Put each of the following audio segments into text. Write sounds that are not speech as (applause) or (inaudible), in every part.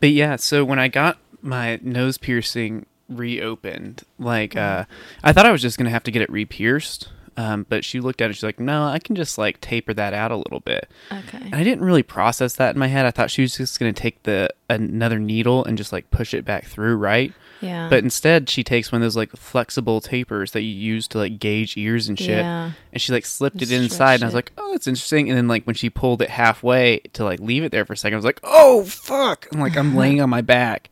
But yeah, so when I got my nose piercing reopened, like uh, I thought I was just gonna have to get it re-pierced. Um, but she looked at it. She's like, "No, I can just like taper that out a little bit." Okay. And I didn't really process that in my head. I thought she was just gonna take the another needle and just like push it back through, right? Yeah. But instead, she takes one of those like flexible tapers that you use to like gauge ears and shit, Yeah. and she like slipped it inside. And I was like, "Oh, that's interesting." And then like when she pulled it halfway to like leave it there for a second, I was like, "Oh fuck!" And like I'm (laughs) laying on my back,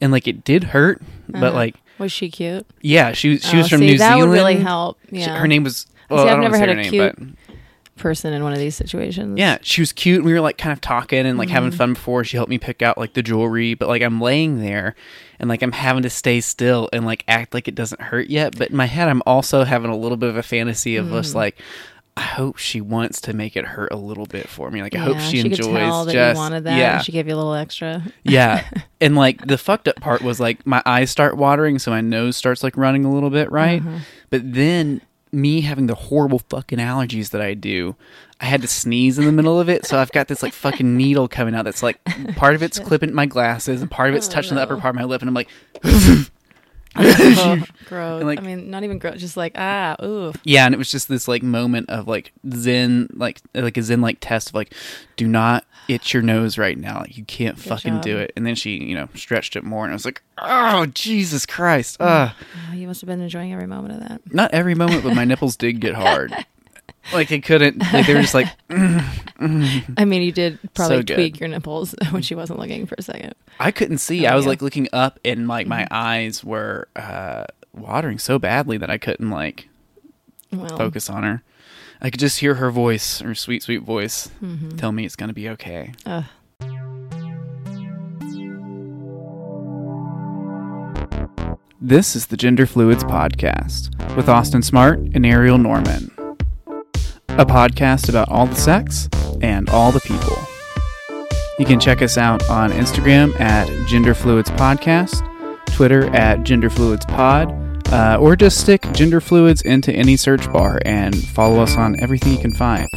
and like it did hurt, but Uh-huh. like was she cute? yeah, she was she Oh, was from see, New that Zealand. would really help. She- Yeah. her name was. Well, See, I've never had a name, cute- but Person in one of these situations. Yeah, she was cute. and We were like kind of talking and like Mm-hmm. having fun before. She helped me pick out like the jewelry, but like I'm laying there and like I'm having to stay still and like act like it doesn't hurt yet. But in my head, I'm also having a little bit of a fantasy of Mm. just like, I hope she wants to make it hurt a little bit for me. Like I hope Yeah, she, enjoys could tell that just you wanted that. yeah, she gave you a little extra. yeah. (laughs) And like the fucked up part was like my eyes start watering, so my nose starts like running a little bit, right? Uh-huh. But then me having the horrible fucking allergies that I do, I had to sneeze in the middle of it, so I've got this like fucking needle coming out that's like part of it's (laughs) clipping my glasses and part of it's Oh, touching the upper part of my lip, and I'm like, (laughs) (laughs) oh, gross. Like- I mean, not even gross. Just like ah, ooh. yeah, and it was just this like moment of like zen, like like a zen like test of like, do not itch your nose right now, like you can't Good fucking do it. And then she, you know, stretched it more, and I was like, oh Jesus Christ, ah. Oh, you must have been enjoying every moment of that. not every moment, but my nipples did get (laughs) hard. Like they couldn't. Like they were just like. (laughs) I mean, you did probably So good. tweak your nipples (laughs) when she wasn't looking for a second. I couldn't see. Oh, I was yeah. like looking up, and like my Mm-hmm. eyes were uh, watering so badly that I couldn't like Well, focus on her. I could just hear her voice, her sweet, sweet voice, mhm. tell me it's gonna be okay. Ugh. This is the Gender Fluids Podcast with Austin Smart and Ariel Norman. A podcast about all the sex and all the people. You can check us out on Instagram at Gender Fluids Podcast, Twitter at Gender Fluids Pod, uh, or just stick Gender Fluids into any search bar and follow us on everything you can find.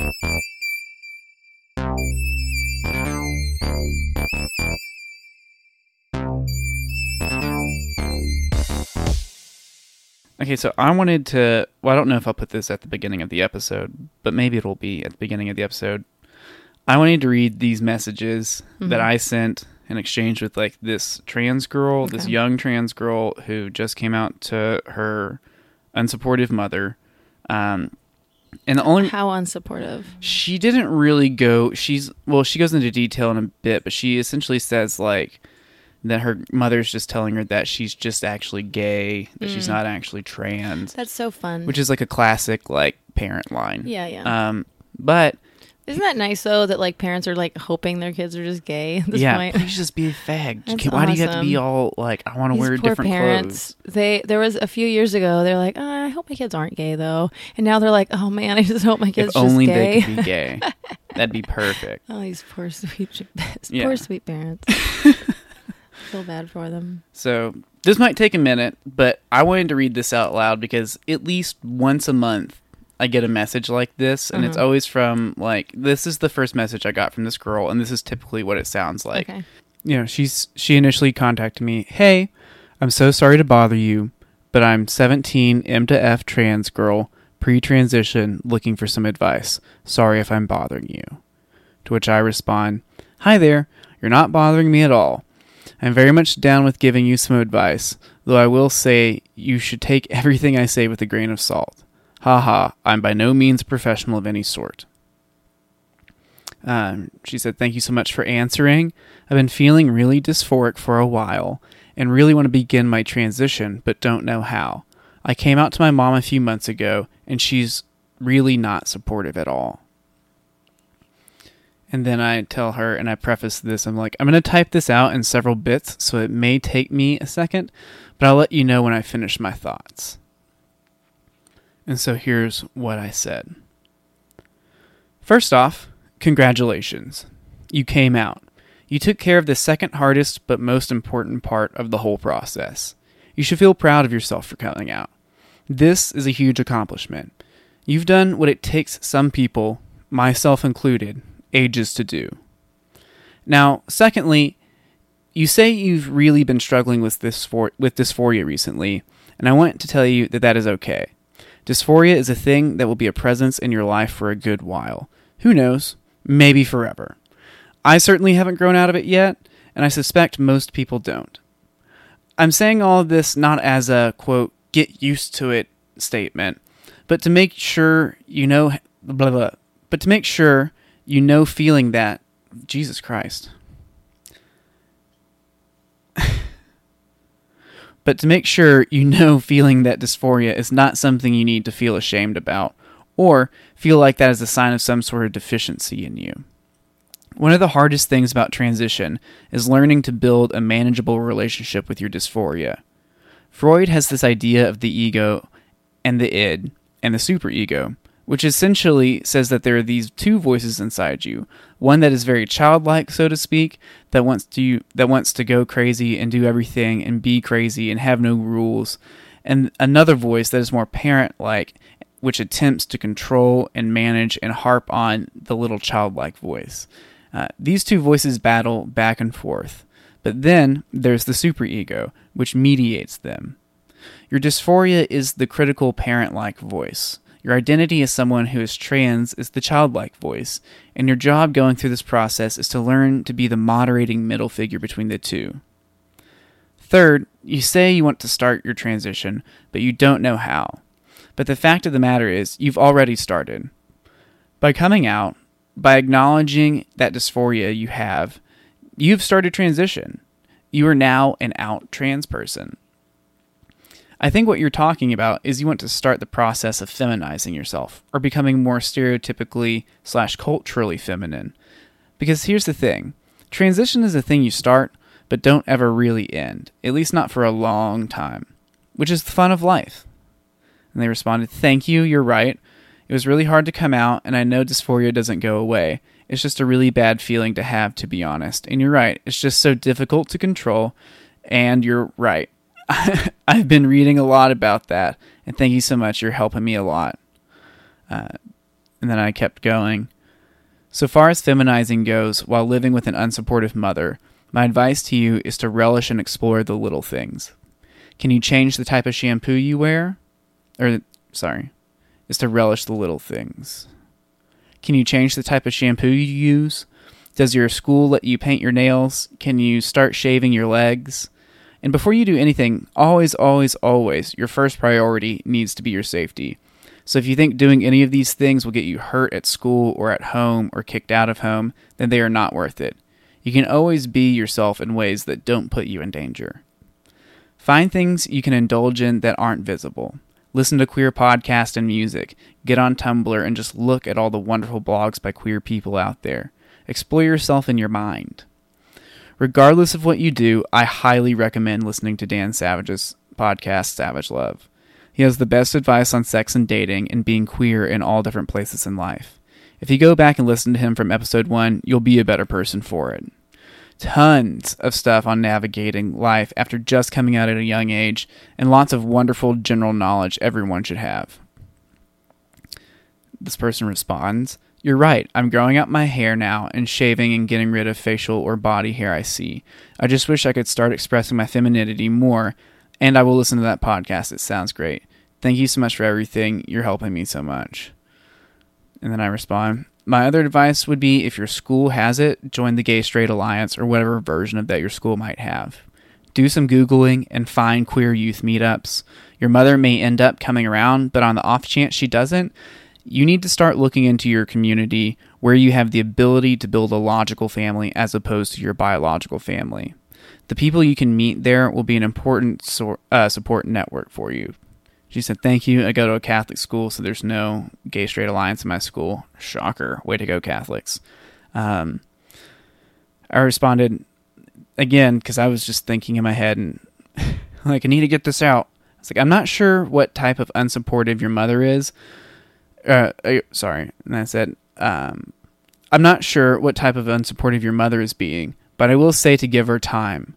Okay, so I wanted to. Well, I don't know if I'll put this at the beginning of the episode, but maybe it'll be at the beginning of the episode. I wanted to read these messages that Mhm. I sent in exchange with like this trans girl, this young trans girl who just came out to her unsupportive mother. Um, and the only How unsupportive. she didn't really go she's well she goes into detail in a bit but she essentially says like that her mother's just telling her that she's just actually gay that she's Mm. not actually trans That's so fun. which is like a classic like parent line yeah, yeah. um but Isn't that nice though that like parents are like hoping their kids are just gay at this yeah point? please just be a fag (laughs) why do you have to be all like i want to wear different parents. clothes They there was a few years ago. They're like, oh, I hope my kids aren't gay though, and now they're like, oh man, I just hope my kids if only gay. they could be gay (laughs) that'd be perfect oh, these poor sweet, (laughs) Yeah. poor sweet parents. Feel bad for them. So this might take a minute, but I wanted to read this out loud because at least once a month I get a message like this, and it's Mhm. always from like this is the first message I got from this girl, and this is typically what it sounds like. okay. You know, she's she initially contacted me, "Hey, I'm so sorry to bother you, but I'm 17, M to F trans girl, pre-transition, looking for some advice. Sorry if I'm bothering you." To which I respond, "Hi there. You're not bothering me at all. I'm very much down with giving you some advice, though I will say you should take (laughs) everything I say with a grain of salt. Ha ha, I'm by no means a professional of any sort. Um, she said, Thank you so much for answering. I've been feeling really dysphoric for a while and really want to begin my transition, but don't know how. I came out to my mom a few months ago, and she's really not supportive at all. And then I tell her, and I preface this I'm like, I'm going to type this out in several bits, so it may take me a second, but I'll let you know when I finish my thoughts. And so here's what I said. First off, congratulations. You came out. You took care of the second hardest but most important part of the whole process. You should feel proud of yourself for coming out. This is a huge accomplishment. You've done what it takes some people, myself included, ages to do. Now, secondly, you say you've really been struggling with this for, with dysphoria recently, and I want to tell you that that is okay. Dysphoria is a thing that will be a presence in your life for a good while. Who knows? Maybe forever. I certainly haven't grown out of it yet, and I suspect most people don't. I'm saying all of this not as a quote, get used to it statement, but to make sure you know, blah, blah, but to make sure you know feeling that, Jesus Christ. (laughs) but to make sure you know feeling that dysphoria is not something you need to feel ashamed about or feel like that is a sign of some sort of deficiency in you. One of the hardest things about transition is learning to build a manageable relationship with your dysphoria. Freud has this idea of the ego and the id and the superego, which essentially says that there are these two voices inside you. One that is very childlike so to speak that wants to that wants to go crazy and do everything and be crazy and have no rules. And another voice that is more parent like which attempts to control and manage and harp on the little childlike voice. Uh, these two voices battle back and forth. But then there's the superego which mediates them. Your dysphoria is the critical parent like voice your identity as someone who is trans is the childlike voice, and your job going through this process is to learn to be the moderating middle figure between the two. Third, you say you want to start your transition, but you don't know how. But the fact of the matter is, you've already started. By coming out, by acknowledging that dysphoria you have, you've started transition. You are now an out trans person. I think what you're talking about is you want to start the process of feminizing yourself or becoming more stereotypically slash culturally feminine. Because here's the thing transition is a thing you start, but don't ever really end, at least not for a long time, which is the fun of life. And they responded, Thank you, you're right. It was really hard to come out, and I know dysphoria doesn't go away. It's just a really bad feeling to have, to be honest. And you're right, it's just so difficult to control, and you're right. (laughs) I've been reading a lot about that, and thank you so much. You're helping me a lot. Uh, and then I kept going. So far as feminizing goes, while living with an unsupportive mother, my advice to you is to relish and explore the little things. Can you change the type of shampoo you wear? Or, sorry, is to relish the little things. Can you change the type of shampoo you use? Does your school let you paint your nails? Can you start shaving your legs? And before you do anything, always, always, always, your first priority needs to be your safety. So if you think doing any of these things will get you hurt at school or at home or kicked out of home, then they are not worth it. You can always be yourself in ways that don't put you in danger. Find things you can indulge in that aren't visible. Listen to queer podcasts and music. Get on Tumblr and just look at all the wonderful blogs by queer people out there. Explore yourself in your mind. Regardless of what you do, I highly recommend listening to Dan Savage's podcast, Savage Love. He has the best advice on sex and dating and being queer in all different places in life. If you go back and listen to him from episode 1, you'll be a better person for it. Tons of stuff on navigating life after just coming out at a young age, and lots of wonderful general knowledge everyone should have. This person responds you're right. I'm growing out my hair now and shaving and getting rid of facial or body hair I see. I just wish I could start expressing my femininity more, and I will listen to that podcast. It sounds great. Thank you so much for everything. You're helping me so much. And then I respond, My other advice would be if your school has it, join the Gay Straight Alliance or whatever version of that your school might have. Do some Googling and find queer youth meetups. Your mother may end up coming around, but on the off chance she doesn't, you need to start looking into your community where you have the ability to build a logical family as opposed to your biological family. The people you can meet there will be an important uh, support network for you. She said, Thank you. I go to a Catholic school, so there's no gay straight alliance in my school. Shocker. Way to go, Catholics. Um, I responded again because I was just thinking in my head and (laughs) like, I need to get this out. I was like, I'm not sure what type of unsupportive your mother is, uh, uh, sorry, and I said, um, I'm not sure what type of unsupportive your mother is being, but I will say to give her time.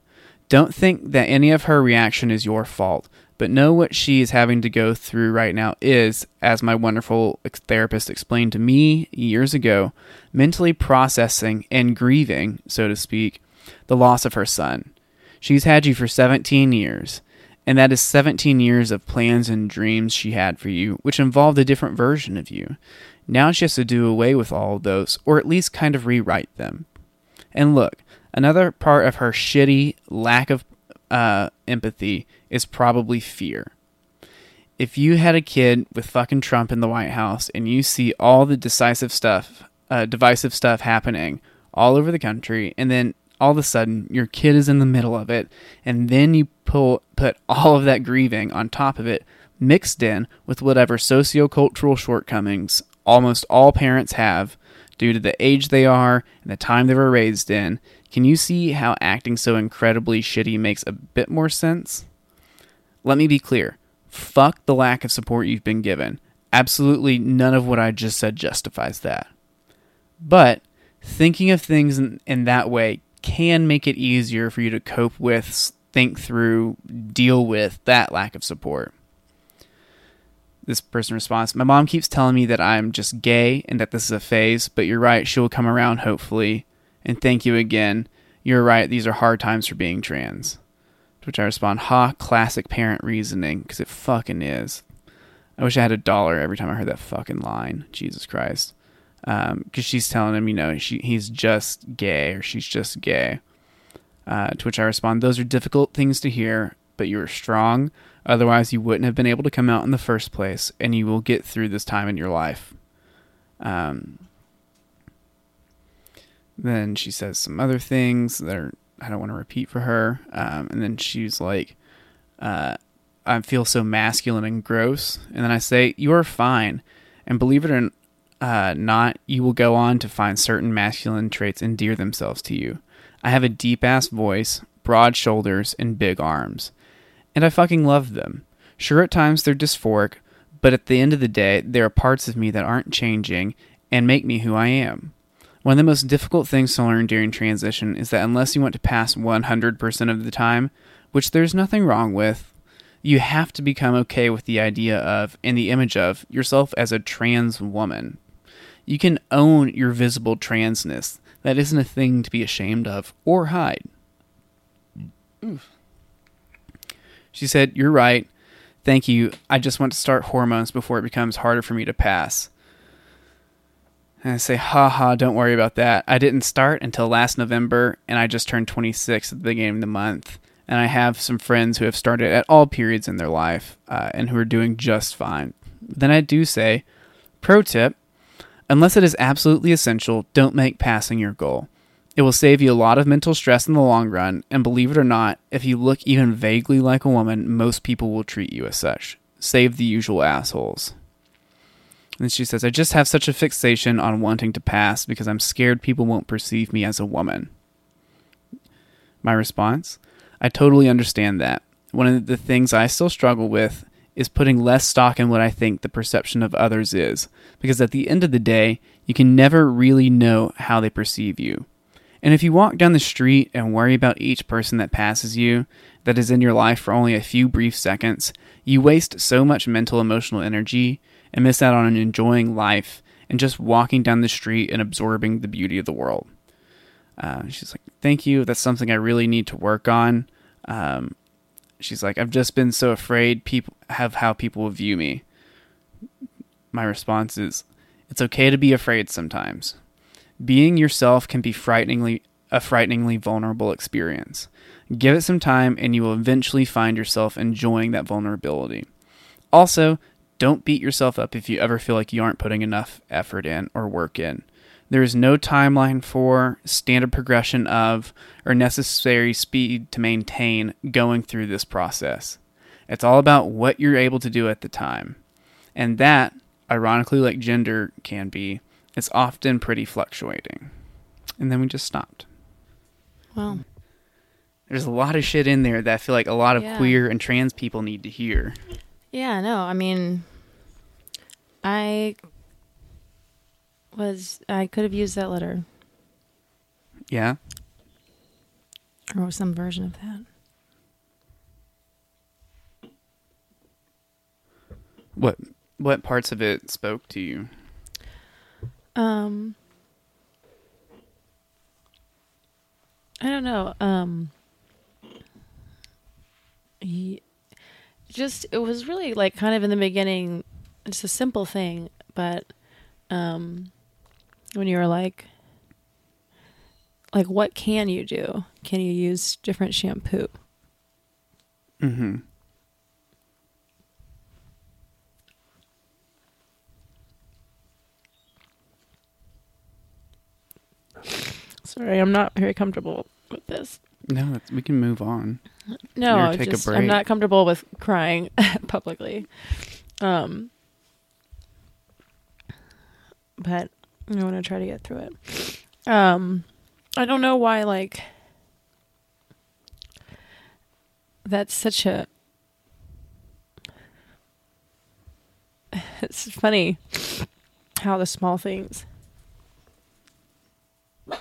Don't think that any of her reaction is your fault, but know what she is having to go through right now is, as my wonderful therapist explained to me years ago, mentally processing and grieving, so to speak, the loss of her son. She's had you for 17 years, and that is 17 years of plans and dreams she had for you, which involved a different version of you. Now she has to do away with all of those, or at least kind of rewrite them. And look, another part of her shitty lack of uh, empathy is probably fear. If you had a kid with fucking Trump in the White House and you see all the decisive stuff, uh, divisive stuff happening all over the country, and then all of a sudden your kid is in the middle of it, and then you pull put all of that grieving on top of it, mixed in with whatever sociocultural shortcomings almost all parents have due to the age they are and the time they were raised in, can you see how acting so incredibly shitty makes a bit more sense? Let me be clear. Fuck the lack of support you've been given. Absolutely none of what I just said justifies that. But thinking of things in, in that way can make it easier for you to cope with, think through, deal with that lack of support. This person responds My mom keeps telling me that I'm just gay and that this is a phase, but you're right, she will come around hopefully. And thank you again. You're right, these are hard times for being trans. To which I respond, Ha, classic parent reasoning, because it fucking is. I wish I had a dollar every time I heard that fucking line. Jesus Christ. Because um, she's telling him, you know, she, he's just gay or she's just gay. Uh, to which I respond, Those are difficult things to hear, but you are strong. Otherwise, you wouldn't have been able to come out in the first place, and you will get through this time in your life. Um, then she says some other things that are, I don't want to repeat for her. Um, and then she's like, uh, I feel so masculine and gross. And then I say, You are fine. And believe it or uh, not, you will go on to find certain masculine traits endear themselves to you. I have a deep ass voice, broad shoulders, and big arms and I fucking love them. Sure, at times they're dysphoric, but at the end of the day, there are parts of me that aren't changing and make me who I am. One of the most difficult things to learn during transition is that unless you want to pass 100% of the time, which there's nothing wrong with, you have to become okay with the idea of and the image of yourself as a trans woman. You can own your visible transness. That isn't a thing to be ashamed of or hide. Oof. She said, You're right. Thank you. I just want to start hormones before it becomes harder for me to pass. And I say, ha ha, don't worry about that. I didn't start until last November, and I just turned 26 at the beginning of the month. And I have some friends who have started at all periods in their life uh, and who are doing just fine. Then I do say, pro tip, unless it is absolutely essential, don't make passing your goal. It will save you a lot of mental stress in the long run, and believe it or not, if you look even vaguely like a woman, most people will treat you as such. Save the usual assholes. And she says, I just have such a fixation on wanting to pass because I'm scared people won't perceive me as a woman. My response? I totally understand that. One of the things I still struggle with is putting less stock in what I think the perception of others is, because at the end of the day, you can never really know how they perceive you. And if you walk down the street and worry about each person that passes you, that is in your life for only a few brief seconds, you waste so much mental emotional energy and miss out on enjoying life and just walking down the street and absorbing the beauty of the world. Uh, she's like, Thank you. That's something I really need to work on. Um, she's like, I've just been so afraid people have how people will view me. My response is, It's okay to be afraid sometimes being yourself can be frighteningly a frighteningly vulnerable experience. Give it some time and you will eventually find yourself enjoying that vulnerability. Also, don't beat yourself up if you ever feel like you aren't putting enough effort in or work in. There is no timeline for, standard progression of, or necessary speed to maintain going through this process. It's all about what you're able to do at the time. And that, ironically, like gender can be, it's often pretty fluctuating. And then we just stopped. Well, There's a lot of shit in there that I feel like a lot of Yeah. queer and trans people need to hear. yeah, no, I mean, I was, I could have used that letter Yeah? or some version of that. What what parts of it spoke to you? Um, I don't know. Um, he, just it was really like kind of in the beginning, just a simple thing, but um, when you were like, like what can you do? Can you use different shampoo? Mm-hmm. Sorry, I'm not very comfortable with this. No, that's- we can move on. No, Here, take a just, I'm not comfortable with crying (laughs) publicly. Um, but I want to try to get through it. Um, I don't know why, like, that's such a. (laughs) It's funny how the small things. (sighs)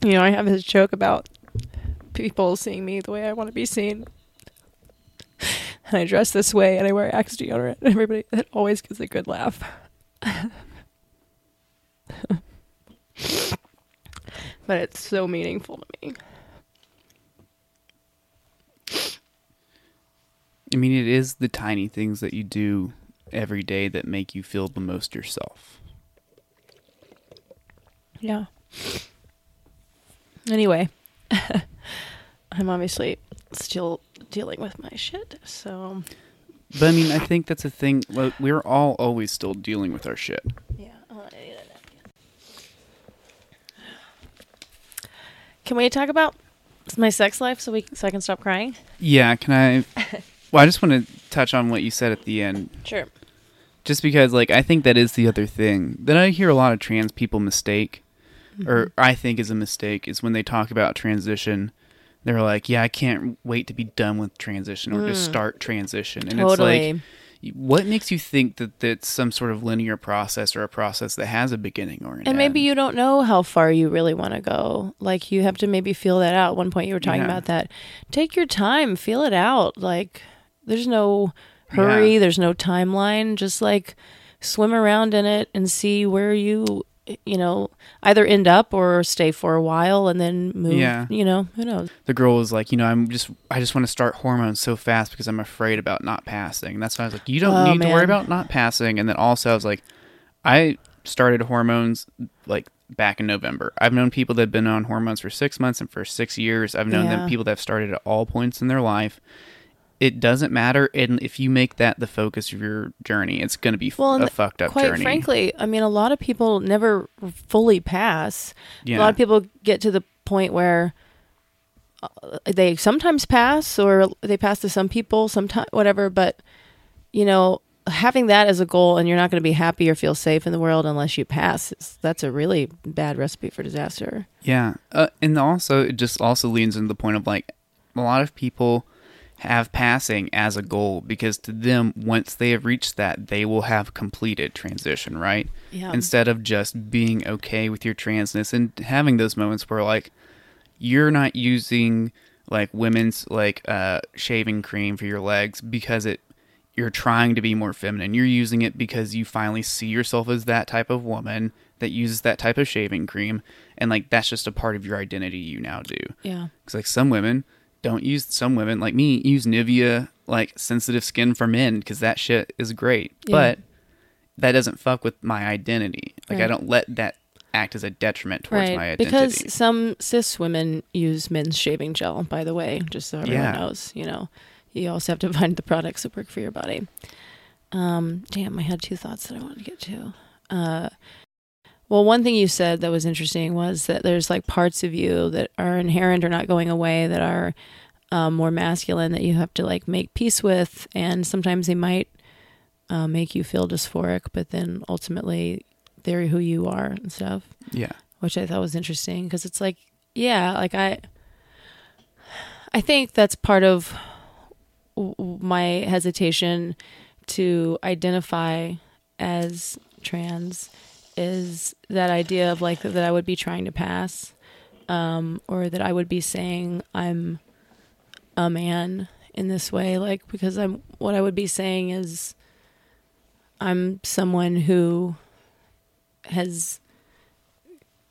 You know, I have this joke about people seeing me the way I want to be seen. And (laughs) I dress this way and I wear Axe deodorant. And (laughs) everybody, it always gets a good laugh. (laughs) but it's so meaningful to me. I mean, it is the tiny things that you do every day that make you feel the most yourself. Yeah. Anyway, I'm obviously still dealing with my shit. So, But I mean, I think that's a thing. well, We're all always still dealing with our shit. yeah. Oh, I need a napkin. Can we talk about my sex life so we so I can stop crying? Yeah, can I? (laughs) Well, I just want to touch on what you said at the end, Sure. just because, like, I think that is the other thing that I hear a lot of trans people mistake, or mm-hmm. I think is a mistake, is when they talk about transition. They're like, "Yeah, I can't wait to be done with transition or to mm. start transition," and totally. it's like, what makes you think that that's some sort of linear process or a process that has a beginning or an and maybe you don't know how far you really want to go. Like you have to maybe feel that out. At one point you were talking Yeah. about that. Take your time, feel it out. Like there's no hurry, Yeah. there's no timeline. Just like swim around in it and see where you you know either end up or stay for a while and then move. Yeah. You know who knows? the girl was like, you know, I'm just, I just want to start hormones so fast because I'm afraid about not passing. And that's why I was like, you don't Oh, need to worry about not passing. And then also I was like, I started hormones like back in November. I've known people that have been on hormones for six months and for six years. I've known Yeah. them people that have started at all points in their life. It doesn't matter, and if you make that the focus of your journey, it's going to be Well, a fucked up Quite journey. frankly, I mean, a lot of people never fully pass. yeah, A lot of people get to the point where uh, they sometimes pass or they pass to some people, sometimes whatever. But you know, having that as a goal and you're not going to be happy or feel safe in the world unless you pass, that's a really bad recipe for disaster. Yeah, uh, and also it just also leans into the point of like a lot of people have passing as a goal because to them once they have reached that they will have completed transition right Yeah. instead of just being okay with your transness and having those moments where like you're not using like women's like uh shaving cream for your legs because it you're trying to be more feminine you're using it because you finally see yourself as that type of woman that uses that type of shaving cream and like that's just a part of your identity you now do yeah. because like some women don't use some women like me use Nivea like sensitive skin for men because that shit is great, Yeah. but that doesn't fuck with my identity. Like I don't let that act as a detriment towards my identity. Because some cis women use men's shaving gel, by the way, just so everyone Yeah. knows, you know. You also have to (laughs) find the products that work for your body. Um, damn, I had two thoughts that I wanted to get to. Uh, well, one thing you said that was interesting was that there's like parts of you that are inherent or not going away that are um, more masculine that you have to like make peace with, and sometimes they might uh, make you feel dysphoric, but then ultimately they're who you are and stuff. Yeah, which I thought was interesting because it's like, yeah, like I, I think that's part of my hesitation to identify as trans is that idea of like that I would be trying to pass, um, or that I would be saying I'm a man in this way, like because I'm what I would be saying is I'm someone who has,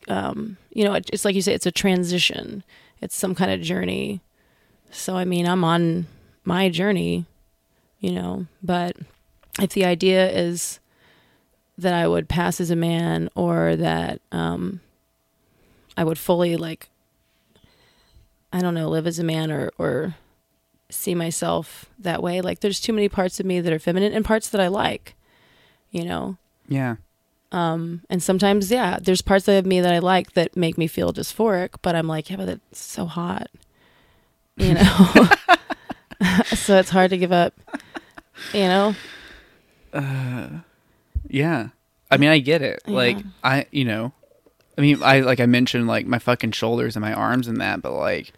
um, you know, it's like you say, it's a transition. It's some kind of journey. So I mean, I'm on my journey, you know. But if the idea is that I would pass as a man, or that um, I would fully like, I don't know, live as a man, or or see myself that way. Like there's too many parts of me that are feminine and parts that I like, you know. Yeah. Um, and sometimes, yeah, there's parts of me that I like that make me feel dysphoric, but I'm like, yeah, but it's so hot, you know. (laughs) (laughs) so it's hard to give up, you know. Uh, yeah. I mean, I get it. Yeah. Like, I, you know, I mean, I like I mentioned like my fucking shoulders and my arms and that, but like,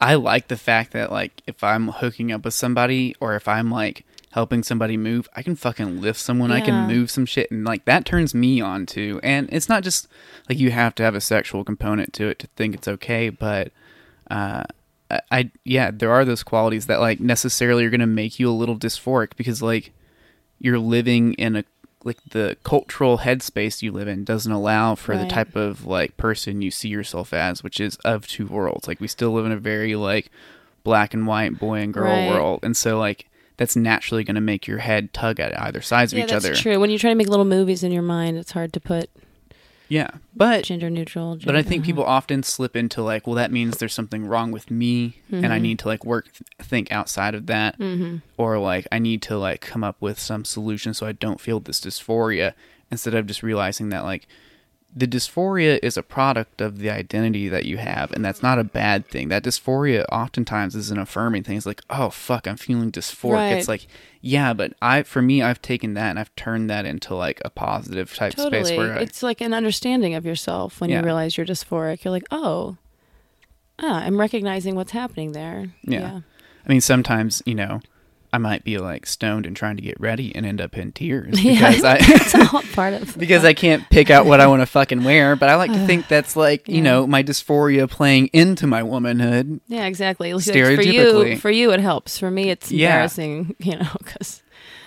I like the fact that like if I'm hooking up with somebody or if I'm like helping somebody move, I can fucking lift someone. I can move some shit, and like that turns me on too. And it's not just like you have to have a sexual component to it to think it's okay, but uh, I, I yeah, there are those qualities that like necessarily are going to make you a little dysphoric because like you're living in a like the cultural headspace you live in doesn't allow for the type of like person you see yourself as, which is of two worlds. Like we still live in a very like black and white boy and girl Right. world, and so like that's naturally going to make your head tug at either sides of yeah, each that's other. true. When you try to make little movies in your mind, it's hard to put Yeah, but gender neutral. but I gender- think people often slip into like, well, that means there's something wrong with me, and I Mhm. need to like work think outside of that, Mhm. or like I need to like come up with some solution so I don't feel this dysphoria instead of just realizing that like the dysphoria is a product of the identity that you have and that's not a bad thing that dysphoria oftentimes is an affirming thing it's like oh fuck i'm feeling dysphoric Right. it's like yeah but i for me i've taken that and i've turned that into like a positive type Totally, space where I, it's like an understanding of yourself when Yeah. you realize you're dysphoric. You're like, oh, ah, I'm recognizing what's happening there. Yeah. I mean, sometimes you know, I might be like stoned and trying to get ready and end up in tears (laughs) Yeah. because I (laughs) it's all (laughs) part of because I can't pick out what I want to fucking wear. But I like to think that's like you know my dysphoria playing into my womanhood. Yeah, exactly. Like, For you, Stereotypically. for you, it helps. For me, it's Yeah. embarrassing. You know, because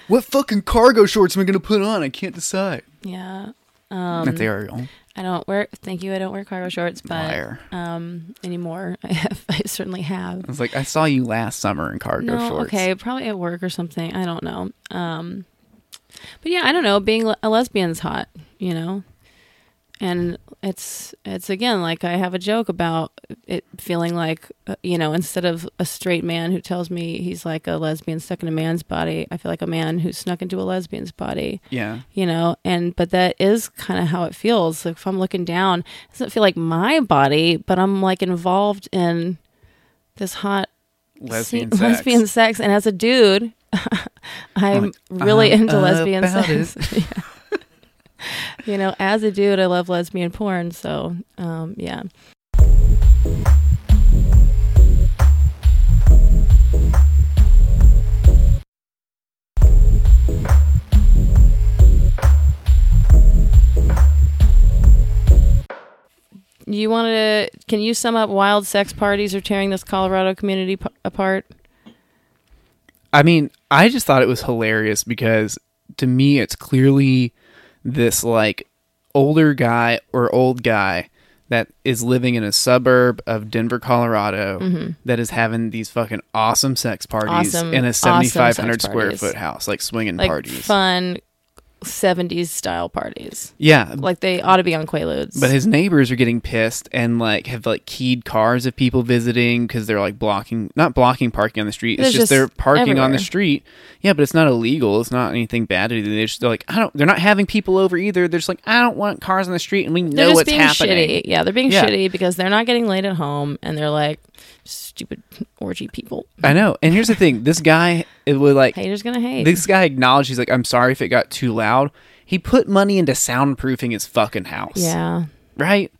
What fucking cargo shorts am I gonna put on? I can't decide. yeah, um, That's Ariel. I don't wear. Thank you. I don't wear cargo shorts, but Liar. um, anymore. (laughs) I have. I certainly have. I was like, I saw you last summer in cargo no, shorts. okay, probably at work or something. I don't know. Um, but yeah, I don't know. Being a lesbian's hot, you know, and it's it's again like I have a joke about it feeling like uh, you know instead of a straight man who tells me he's like a lesbian stuck in a man's body, I feel like a man who's snuck into a lesbian's body Yeah. you know and but that is kind of how it feels like if i'm looking down it doesn't feel like my body but i'm like involved in this hot Lesbian se- (laughs) sex. lesbian sex and as a dude (laughs) i'm like, really I'm into lesbian sex (laughs) Yeah. (laughs) you know as a dude i love lesbian porn so um yeah. You want to can you sum up wild sex parties are tearing this colorado community p- apart? I mean, I just thought it was hilarious because to me, it's clearly this like older guy or old guy that is living in a suburb of Denver, Colorado, that is having these fucking awesome sex parties Mm-hmm. Awesome- in a awesome 7,500 square parties. foot house, like swinging like parties. fun 70s style parties Yeah. like they ought to be on quaaludes But his neighbors are getting pissed and like have like keyed cars of people visiting because they're like blocking, not blocking parking on the street. It's just, just they're parking on the street. Yeah, but it's not illegal. It's not anything bad. They're just they're like I don't. They're not having people over either. They're just like I don't want cars on the street, and we know what's being happening. shitty yeah they're being Yeah. shitty because they're not getting laid at home and they're like stupid orgy people I know. And here's the thing: this guy, it would like haters gonna hate this guy acknowledged. He's like, I'm sorry if it got too loud. He put money into soundproofing his fucking house. yeah right?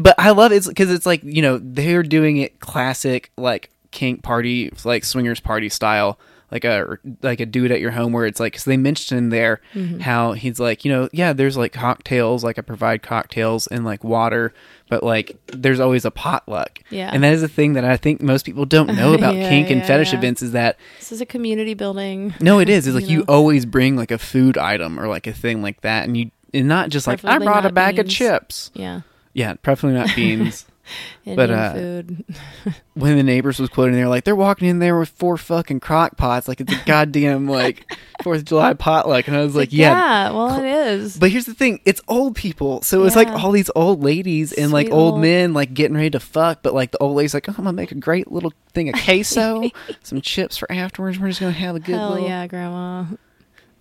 But I love it because it's like you know they're doing it classic like kink party like swingers party style like a like a do it at your home where it's like because they mentioned in there Mhm. how he's like you know yeah there's like cocktails like I provide cocktails and like water but like there's always a potluck Yeah. and that is a thing that I think most people don't know (laughs) about Yeah, kink and yeah, fetish yeah. events is that This is a community building. no it is it's like (laughs) You you, always bring like a food item or like a thing like that and you and not just like I brought a bag of chips Yeah. yeah preferably not beans (laughs) (laughs) But, uh, food. (laughs) when the neighbors was quoting, they're like, they're walking in there with four fucking crock pots, like it's a goddamn (laughs) like Fourth of July potluck, and I was like, yeah. well, it is. But here's the thing: it's old people, so it's like all these old ladies and like old old- men like getting ready to fuck. But like the old lady's like, oh, I'm gonna make a great little thing of queso, some chips for afterwards. We're just gonna have a good Hell little. yeah, Grandma.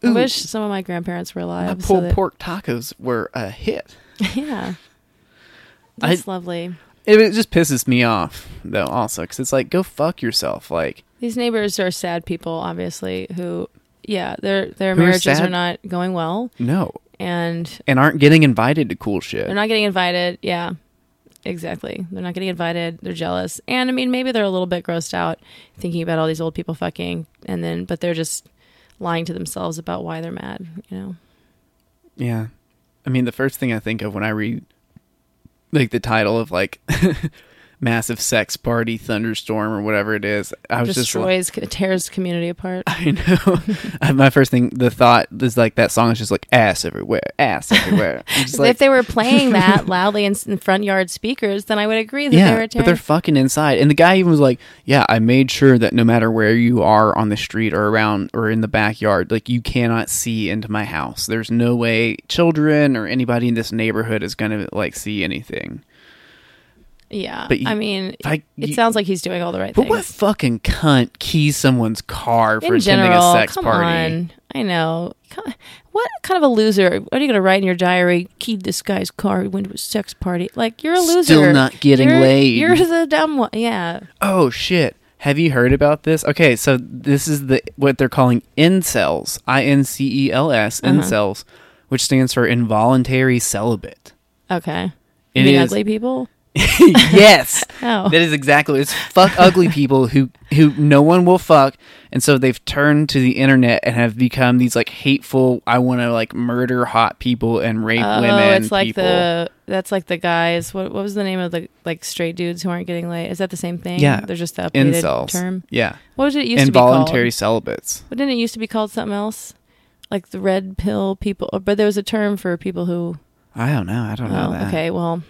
I wish some of my grandparents were My alive. so pulled that- pork tacos were a hit. yeah. I- That's lovely. It, just pisses me off though, also, because it's like, go fuck yourself. Like, These neighbors are sad people, obviously, who, yeah, their their Who are marriages are not going well, no, and and aren't getting invited to cool shit. they're not getting invited. Yeah, exactly. They're not getting invited. They're jealous, and I mean, maybe they're a little bit grossed out thinking about all these old people fucking, and then, but they're just lying to themselves about why they're mad. You know? Yeah. I mean, the first thing I think of when I read like the title of like (laughs) massive sex party thunderstorm or whatever it is, I was just like, Destroys, tears community apart. (laughs) I know. My first thing, the thought is like that song is just like ass everywhere, ass everywhere. Just (laughs) like, if they were playing (laughs) that loudly in, in front yard speakers, then I would agree that they yeah, were but they're fucking inside. And the guy even was like, "Yeah, I made sure that no matter where you are on the street or around or in the backyard, like you cannot see into my house. There's no way children or anybody in this neighborhood is gonna like see anything." Yeah, but you- I mean, I, it you- sounds like he's doing all the right But things. what fucking cunt keys someone's car for in attending general, a sex come party? on. I know. What kind of a loser? What are you going to write in your diary? Keyed this guy's car. He went to a sex party. Like you're a loser. Still not getting You're- laid. You're the dumb one. Yeah. Oh shit. Have you heard about this? Okay, so this is the what they're calling incels. I N C E L S Uh-huh. incels, which stands for involuntary celibate. Okay. It is- ugly people? (laughs) yes. Oh. That is exactly it's fuck ugly people who who no one will fuck and so they've turned to the internet and have become these like hateful I want to like murder hot people and rape Oh, women it's like people. the that's like the guys. What what was the name of the like straight dudes who aren't getting laid? Is that the same thing? Yeah. they're just the updated incels. term. Yeah. What was it used Involuntary to be called? Voluntary celibates. But didn't it used to be called something else? Like the red pill people. But there was a term for people who. I don't know. I don't know Oh, that. okay. Well,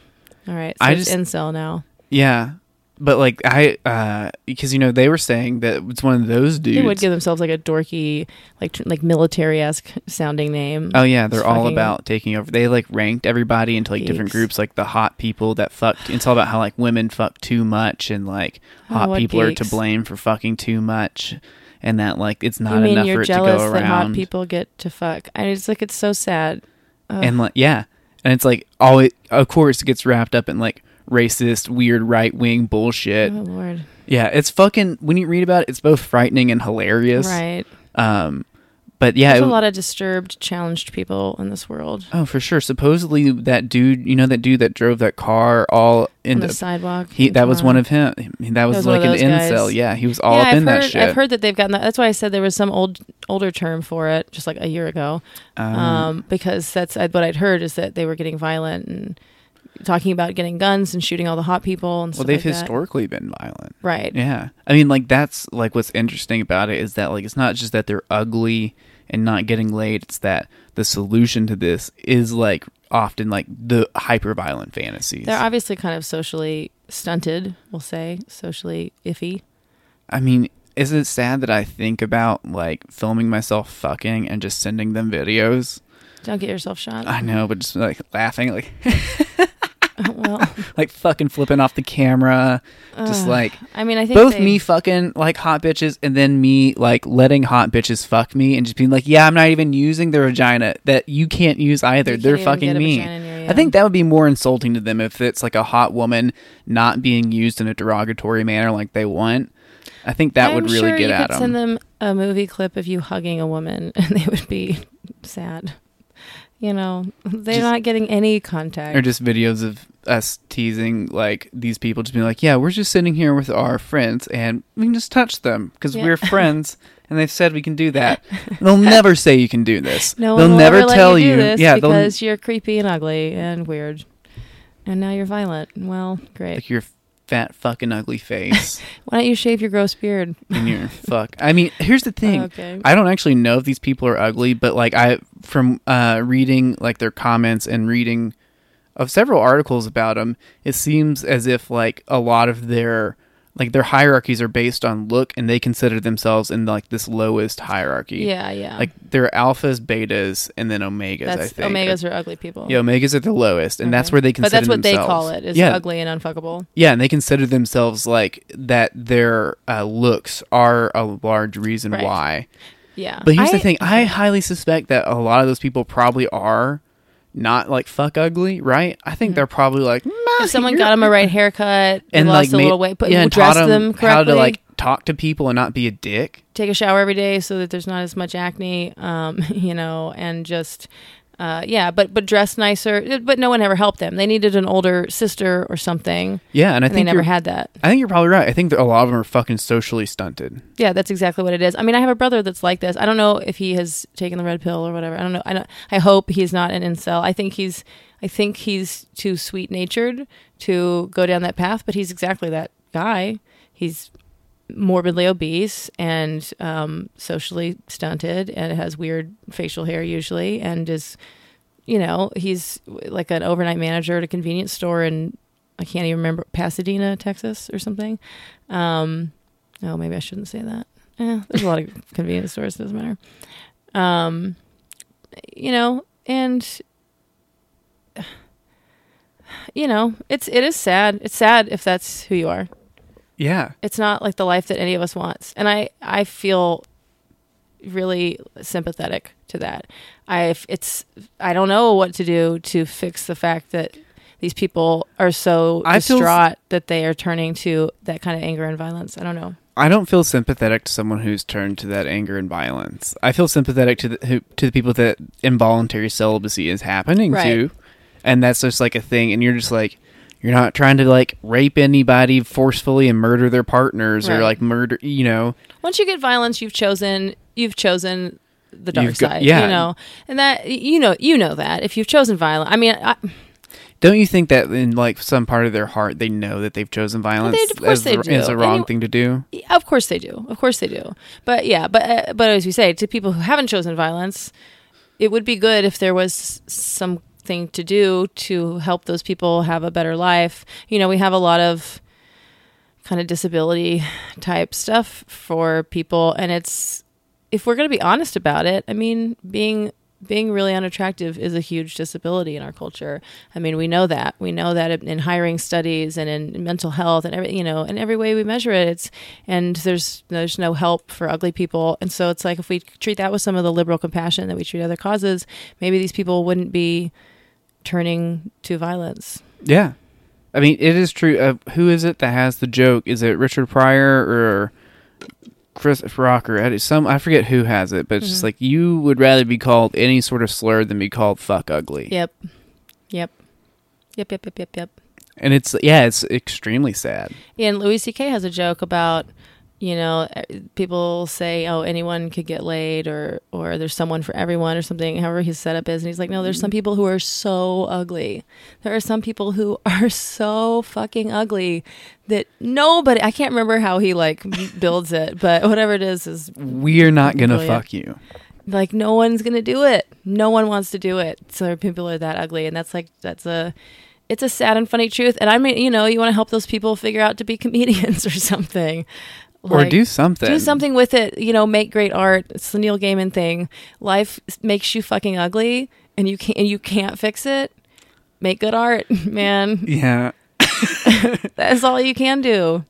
all right. So I it's just- incel now. Yeah. But like I uh because you know they were saying that it's one of those dudes. They would give themselves like a dorky, like tr- like military esque sounding name. Oh yeah, they're Just all fucking about taking over. They like ranked everybody into like different geeks. groups, like the hot people that fucked. It's all about how like women fuck too much, and like Oh, hot what people are to blame for fucking too much, and that like it's not you mean enough you're for it to jealous go that hot people get to fuck? I it's like it's so sad. And like yeah, and it's like all it of course it gets wrapped up in like racist, weird right wing bullshit. oh lord, Yeah, it's fucking. When you read about it, it's both frightening and hilarious. right? Um, but yeah, There's it- a lot of disturbed, challenged people in this world. Oh, for sure. Supposedly that dude, you know, that dude that drove that car all in the the. sidewalk. He that was one of him. That was, was like an those incel. guys. Yeah, he was all yeah, up I've in heard, that shit. I've heard that they've gotten that. That's why I said there was some old, older term for it, just like a year ago. um, Um, because that's what I'd heard is that they were getting violent and talking about getting guns and shooting all the hot people and well, they've like that. historically been violent. right. Yeah, I mean, like that's like what's interesting about it is that like it's not just that they're ugly and not getting laid. It's that the solution to this is like often like the hyper violent fantasies. They're obviously kind of socially stunted. We'll say socially iffy. I mean, is it sad that I think about like filming myself fucking and just sending them videos? Don't get yourself shot. I know, but just like laughing, like (laughs) well, (laughs) like fucking flipping off the camera, just ugh. like I mean, I think both they- me fucking like hot bitches and then me like letting hot bitches fuck me and just being like, yeah, I'm not even using their vagina that you can't use either. you They're fucking me. I think that would be more insulting to them if it's like a hot woman not being used in a derogatory manner like they want. I think that I'm would really sure get you at could them. Send them a movie clip of you hugging a woman, (laughs) and they would be sad. You know, they're Just- not getting any contact. or just videos of us teasing like these people just being like yeah we're just sitting here with our friends and we can just touch them because Yeah. we're (laughs) friends and they've said we can do that. (laughs) they'll never say you can do this. No they'll never tell you, you. yeah, because you're creepy and ugly and weird, and now you're violent. Well, great. like your fat fucking ugly face (laughs) Why don't you shave your gross beard? and your fuck. I mean, here's the thing. Okay. I don't actually know if these people are ugly, but like I from uh, reading like their comments and reading of several articles about them, it seems as if like a lot of their like their hierarchies are based on look, and they consider themselves in like this lowest hierarchy. yeah, yeah. Like they're alphas, betas, and then omegas. I that's think omegas are ugly people. Yeah, omegas are the lowest, and that's where they consider themselves. but that's what they themselves. call it. Is yeah, ugly and unfuckable. yeah, and they consider themselves like that. Their uh, looks are a large reason Right. why. Yeah. But here's I- the thing: I highly suspect that a lot of those people probably are not like fuck ugly, right? I think they're probably like if someone got them a right haircut and lost like a made- little weight, but yeah, and dressed taught 'em them correctly, how to like talk to people and not be a dick. take a shower every day so that there's not as much acne, um, (laughs) you know, and just uh, yeah, but but dress nicer. But no one ever helped them. They needed an older sister or something, Yeah, and I and they never had that. I think you're probably right. I think that a lot of them are fucking socially stunted. Yeah, that's exactly what it is. I mean, I have a brother that's like this. I don't know if he has taken the red pill or whatever. I don't know. I don't, I hope he's not an incel. I think he's I think he's too sweet natured to go down that path, but he's exactly that guy. He's morbidly obese and um, socially stunted and has weird facial hair usually and is you know he's like an overnight manager at a convenience store in i can't even remember pasadena texas or something. Um, oh maybe i shouldn't say that. Eh, there's a lot of convenience stores doesn't matter. Um, you know and you know it's it is sad. It's sad if that's who you are Yeah, it's not like the life that any of us wants and i i feel really sympathetic to that i it's i don't know what to do to fix the fact that these people are so I feel- distraught that they are turning to that kind of anger and violence i don't know I don't feel sympathetic to someone who's turned to that anger and violence. I feel sympathetic to the who, to the people that involuntary celibacy is happening Right. to, and that's just like a thing. And you're just like, you're not trying to like rape anybody forcefully and murder their partners or like murder, you know. once you get violence you've chosen you've chosen the dark got- side yeah. you know and that you know you know that if you've chosen violence i mean I, Don't you think that in like some part of their heart they know that they've chosen violence of course as, they the- do. as a wrong Any- thing to do? Of course they do. Of course they do. But yeah, but uh, but as we say, to people who haven't chosen violence, it would be good if there was something to do to help those people have a better life. You know, we have a lot of kind of disability type stuff for people and it's if we're going to be honest about it, I mean, being being really unattractive is a huge disability in our culture. I mean, we know that. We know that in hiring studies and in mental health and every, you know, in every way we measure it, it's and there's there's no help for ugly people. And so it's like if we treat that with some of the liberal compassion that we treat other causes, maybe these people wouldn't be turning to violence. Yeah. I mean, it is true. Uh, who is it that has the joke? Is it Richard Pryor or Chris Rock or Eddie? Some I forget who has it, but it's just Mhm. like you would rather be called any sort of slur than be called fuck ugly. Yep. Yep. Yep, yep, yep, yep, yep. And it's yeah, it's extremely sad. And Louis C.K. has a joke about, you know, eh, people say, "Oh, anyone could get laid," or "or there's someone for everyone," or something. However, his setup is, and he's like, "No, there's some people who are so ugly. There are some people who (laughs) are so fucking ugly that nobody. I can't remember how he like builds it, but whatever it is is We're not gonna Brilliant. fuck you. like no one's gonna do it. No one wants to do it. So people are that ugly, and that's like that's a it's a sad and funny truth. And I mean, you know, you want to help those people figure out to be (laughs) comedians or something, or do something. do something with it. You know, make great art. It's the Neil Gaiman thing. Life makes you fucking ugly, and you can't and you can't fix it. Make good art, (laughs) man. Yeah. (laughs) That's all you can do.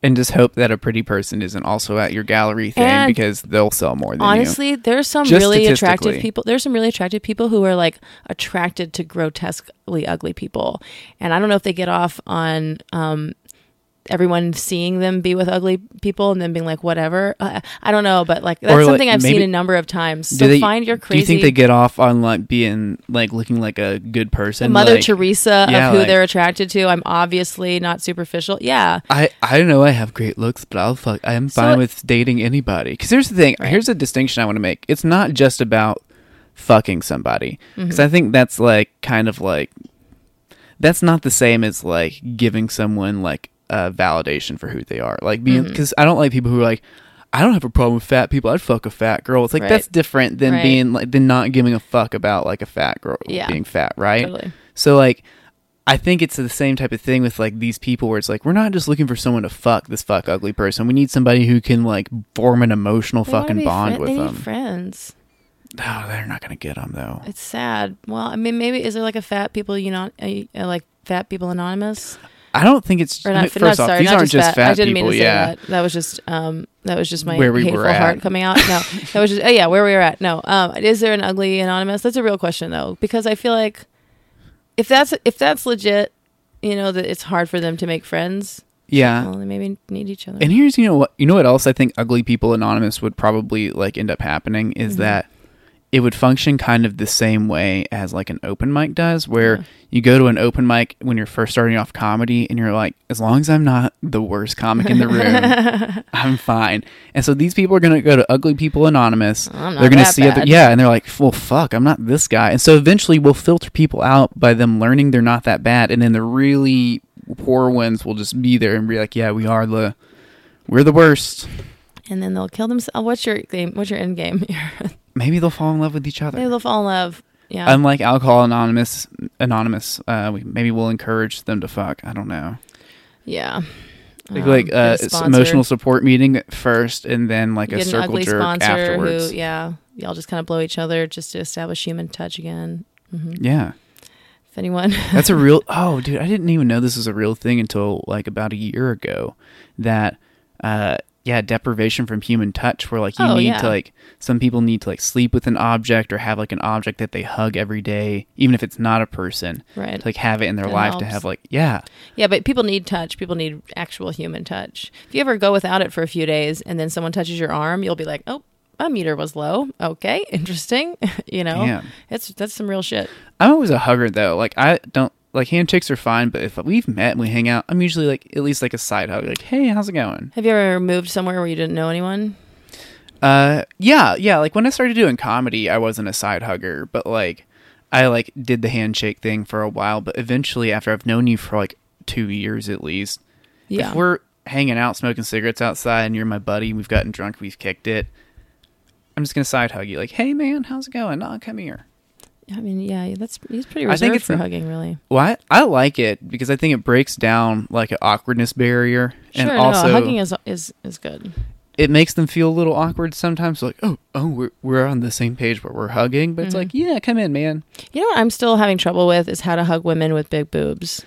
And just hope that a pretty person isn't also at your gallery thing And because they'll sell more than you. Honestly, there's some Just really attractive people. There's some really attractive people who are like attracted to grotesquely ugly people, and I don't know if they get off on. Um, everyone seeing them be with ugly people and then being like whatever. Uh, I don't know, but like that's like, something I've seen a number of times. So they- find your crazy Do you think they get off on like being like looking like a good person? Mother like, Teresa yeah, of who like- they're attracted to. I'm obviously not superficial. Yeah. I I don't know I have great looks, but I'll fuck. I am fine it- with dating anybody. Because here's the thing. Right. Here's a distinction I want to make. It's not just about fucking somebody. Because Mhm. I think that's like kind of like that's not the same as like giving someone like a validation for who they are. Like being because I don't like people who are like. I don't have a problem with fat people. I'd fuck a fat girl. It's like Right. that's different than Right. being like than not giving a fuck about like a fat girl Yeah. being fat, right? Totally. So like I think it's the same type of thing with like these people where it's like we're not just looking for someone to fuck this fuck ugly person. We need somebody who can like form an emotional They fucking bond friend- with them. friends. Oh, they're not gonna get them though. It's sad. Well, I mean, maybe is there like a fat people you know, uh, like fat people anonymous I don't think it's or not? first not, off, sorry, these aren't just fat. I didn't people. mean to yeah, say that. That was just um, that was just my Where we hateful were at. heart coming out. No, (laughs) that was just oh yeah, where we were at. No, um, is there an ugly anonymous? That's a real question though, because I feel like if that's if that's legit, you know that it's hard for them to make friends. yeah. Well, they maybe need each other. And here's you know what you know what else I think ugly people anonymous would probably like end up happening is Mhm. that it would function kind of the same way as like an open mic does where Yeah. you go to an open mic when you're first starting off comedy and you're like as long as I'm not the worst comic in the (laughs) room I'm fine. And so these people are going to go to ugly people anonymous they're going to see other yeah and they're like well fuck i'm not this guy and so eventually we'll filter people out by them learning they're not that bad and then the really poor ones will just be there and be like yeah we are the we're the worst and then they'll kill themselves. Uh, what's your game? What's your end game? (laughs) maybe they'll fall in love with each other. maybe they'll fall in love. Yeah, unlike alcohol anonymous anonymous uh we, maybe we'll encourage them to fuck i don't know yeah. like, Um, like uh emotional support meeting at first and then like You a get an circle ugly jerk sponsor afterwards who, yeah, y'all just kind of blow each other just to establish human touch again. hmm yeah If anyone, (laughs) That's a real. Oh, dude, I didn't even know this was a real thing until like about a year ago. That, uh, yeah, deprivation from human touch, where like you Oh, need yeah. to like some people need to like sleep with an object or have like an object that they hug every day, even if it's not a person, right? to like have it in their That life to have like yeah, Yeah, but people need touch. People need actual human touch. If you ever go without it for a few days and then someone touches your arm, you'll be like, "Oh, my meter was low. Okay, (laughs) interesting." (laughs) you know, damn. it's that's some real shit. I'm always a hugger though. Like I don't like handshakes are fine, but if we've met and we hang out, I'm usually like at least like a side hug, like hey, how's it going? Have you ever moved somewhere where you didn't know anyone? Uh, yeah, yeah. Like when I started doing comedy, I wasn't a side hugger, but like I like did the handshake thing for a while. But eventually, after I've known you for like two years at least, Yeah, if we're hanging out smoking cigarettes outside and you're my buddy, we've gotten drunk, we've kicked it. I'm just gonna side hug you, like, "Hey man, how's it going? Oh, come here." I mean, yeah, that's he's pretty I reserved think it's for hugging, really. Well, I, I like it because I think it breaks down like an awkwardness barrier, Sure, and no, also hugging is is is good. it makes them feel a little awkward sometimes. Like, oh, oh, we're we're on the same page, but we're hugging. But it's Mhm. like, yeah, come in, man, You know what I'm still having trouble with is how to hug women with big boobs.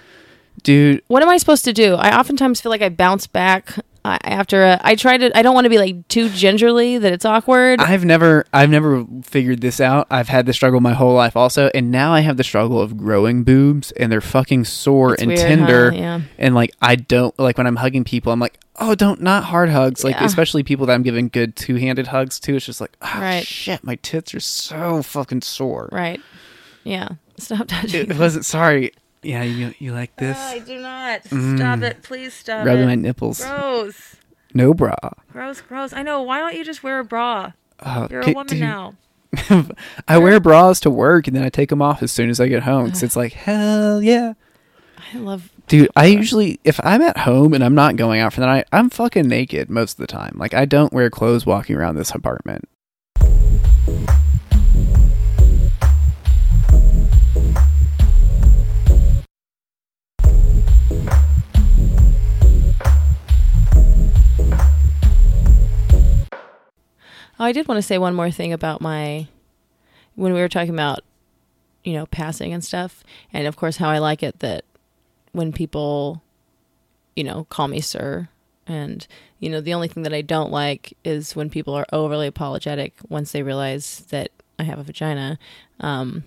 dude. What am I supposed to do? I oftentimes feel like I bounce back after a, I try to. I don't want to be like too gingerly that it's awkward. I've never I've never figured this out. I've had the struggle my whole life also, and now I have the struggle of growing boobs and they're fucking sore It's and weird, tender. huh? Yeah. And like I don't like when I'm hugging people, I'm like, oh, don't not hard hugs. Like Yeah. especially people that I'm giving good two handed hugs to. It's just like, oh Right. shit, my tits are so fucking sore. Right. Yeah. Stop touching. It wasn't sorry. Yeah, you you like this? I do not. Mm. Stop it. Please stop Rubbing it. my nipples. Gross. No bra. Gross, gross. I know. Why don't you just wear a bra? Oh, You're a woman dude. now. (laughs) I wear bras to work and then I take them off as soon as I get home because it's like hell yeah. I love. Dude, I usually if I'm at home and I'm not going out for the night, I'm fucking naked most of the time. Like I don't wear clothes walking around this apartment. Oh, I did want to say one more thing about my when we were talking about you know passing and stuff, and of course how I like it that when people you know call me sir, and you know the only thing that I don't like is when people are overly apologetic once they realize that I have a vagina. Um,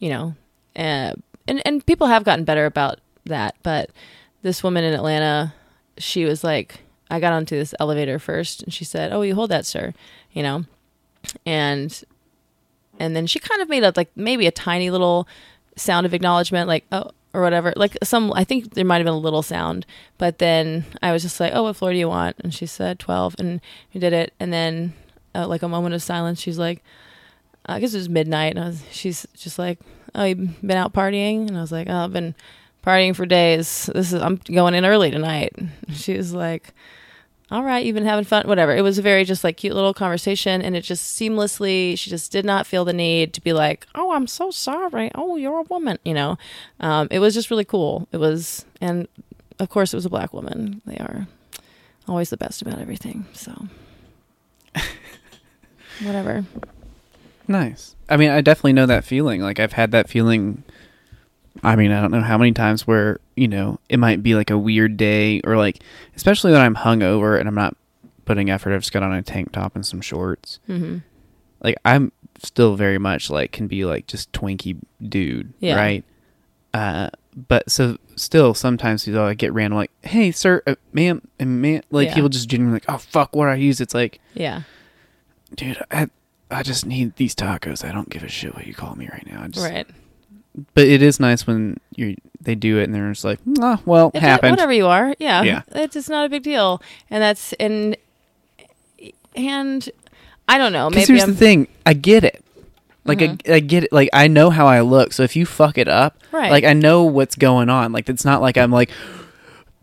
you know, uh, and and people have gotten better about that, but this woman in Atlanta she was like, I got onto this elevator first, and she said, "Oh, you hold that, sir," you know, and and then she kind of made a like maybe a tiny little sound of acknowledgement, like oh or whatever, like some. I think there might have been a little sound, but then I was just like, "Oh, what floor do you want?" And she said twelve, and we did it, and then uh, like a moment of silence, she's like, I guess it was midnight, and was, she's just like, "Oh, you've been out partying?" And I was like, "Oh, I've been partying for days. This is I'm going in early tonight." She was like, "All right, you've been having fun, whatever." It was a very just like cute little conversation, and it just seamlessly. She just did not feel the need to be like, "Oh, I'm so sorry. Oh, you're a woman," you know. Um, it was just really cool. It was, and of course, it was a black woman. They are always the best about everything. So, (laughs) whatever. Nice. I mean, I definitely know that feeling. Like I've had that feeling. I mean, I don't know how many times where you know it might be like a weird day, or like especially when I'm hungover and I'm not putting effort. I've just got on a tank top and some shorts. hmm Like I'm still very much like can be like just twinky dude, Yeah. right? Uh, but so still sometimes you know I get random like, hey sir, uh, ma'am, and man, like Yeah. people just genuinely like, oh fuck, what I use? It's like, Yeah. dude, I I just need these tacos. I don't give a shit what you call me right now. I just, Right. But it is nice when you they do it and they're just like, ah, well, If it- happened. whatever you are, yeah, Yeah. (laughs) it's it's not a big deal, and that's and and I don't know. Maybe here's I'm the thing, I get it. Like Mhm. I, I get it. Like I know how I look. So if you fuck it up, Right. like I know what's going on. Like it's not like I'm like,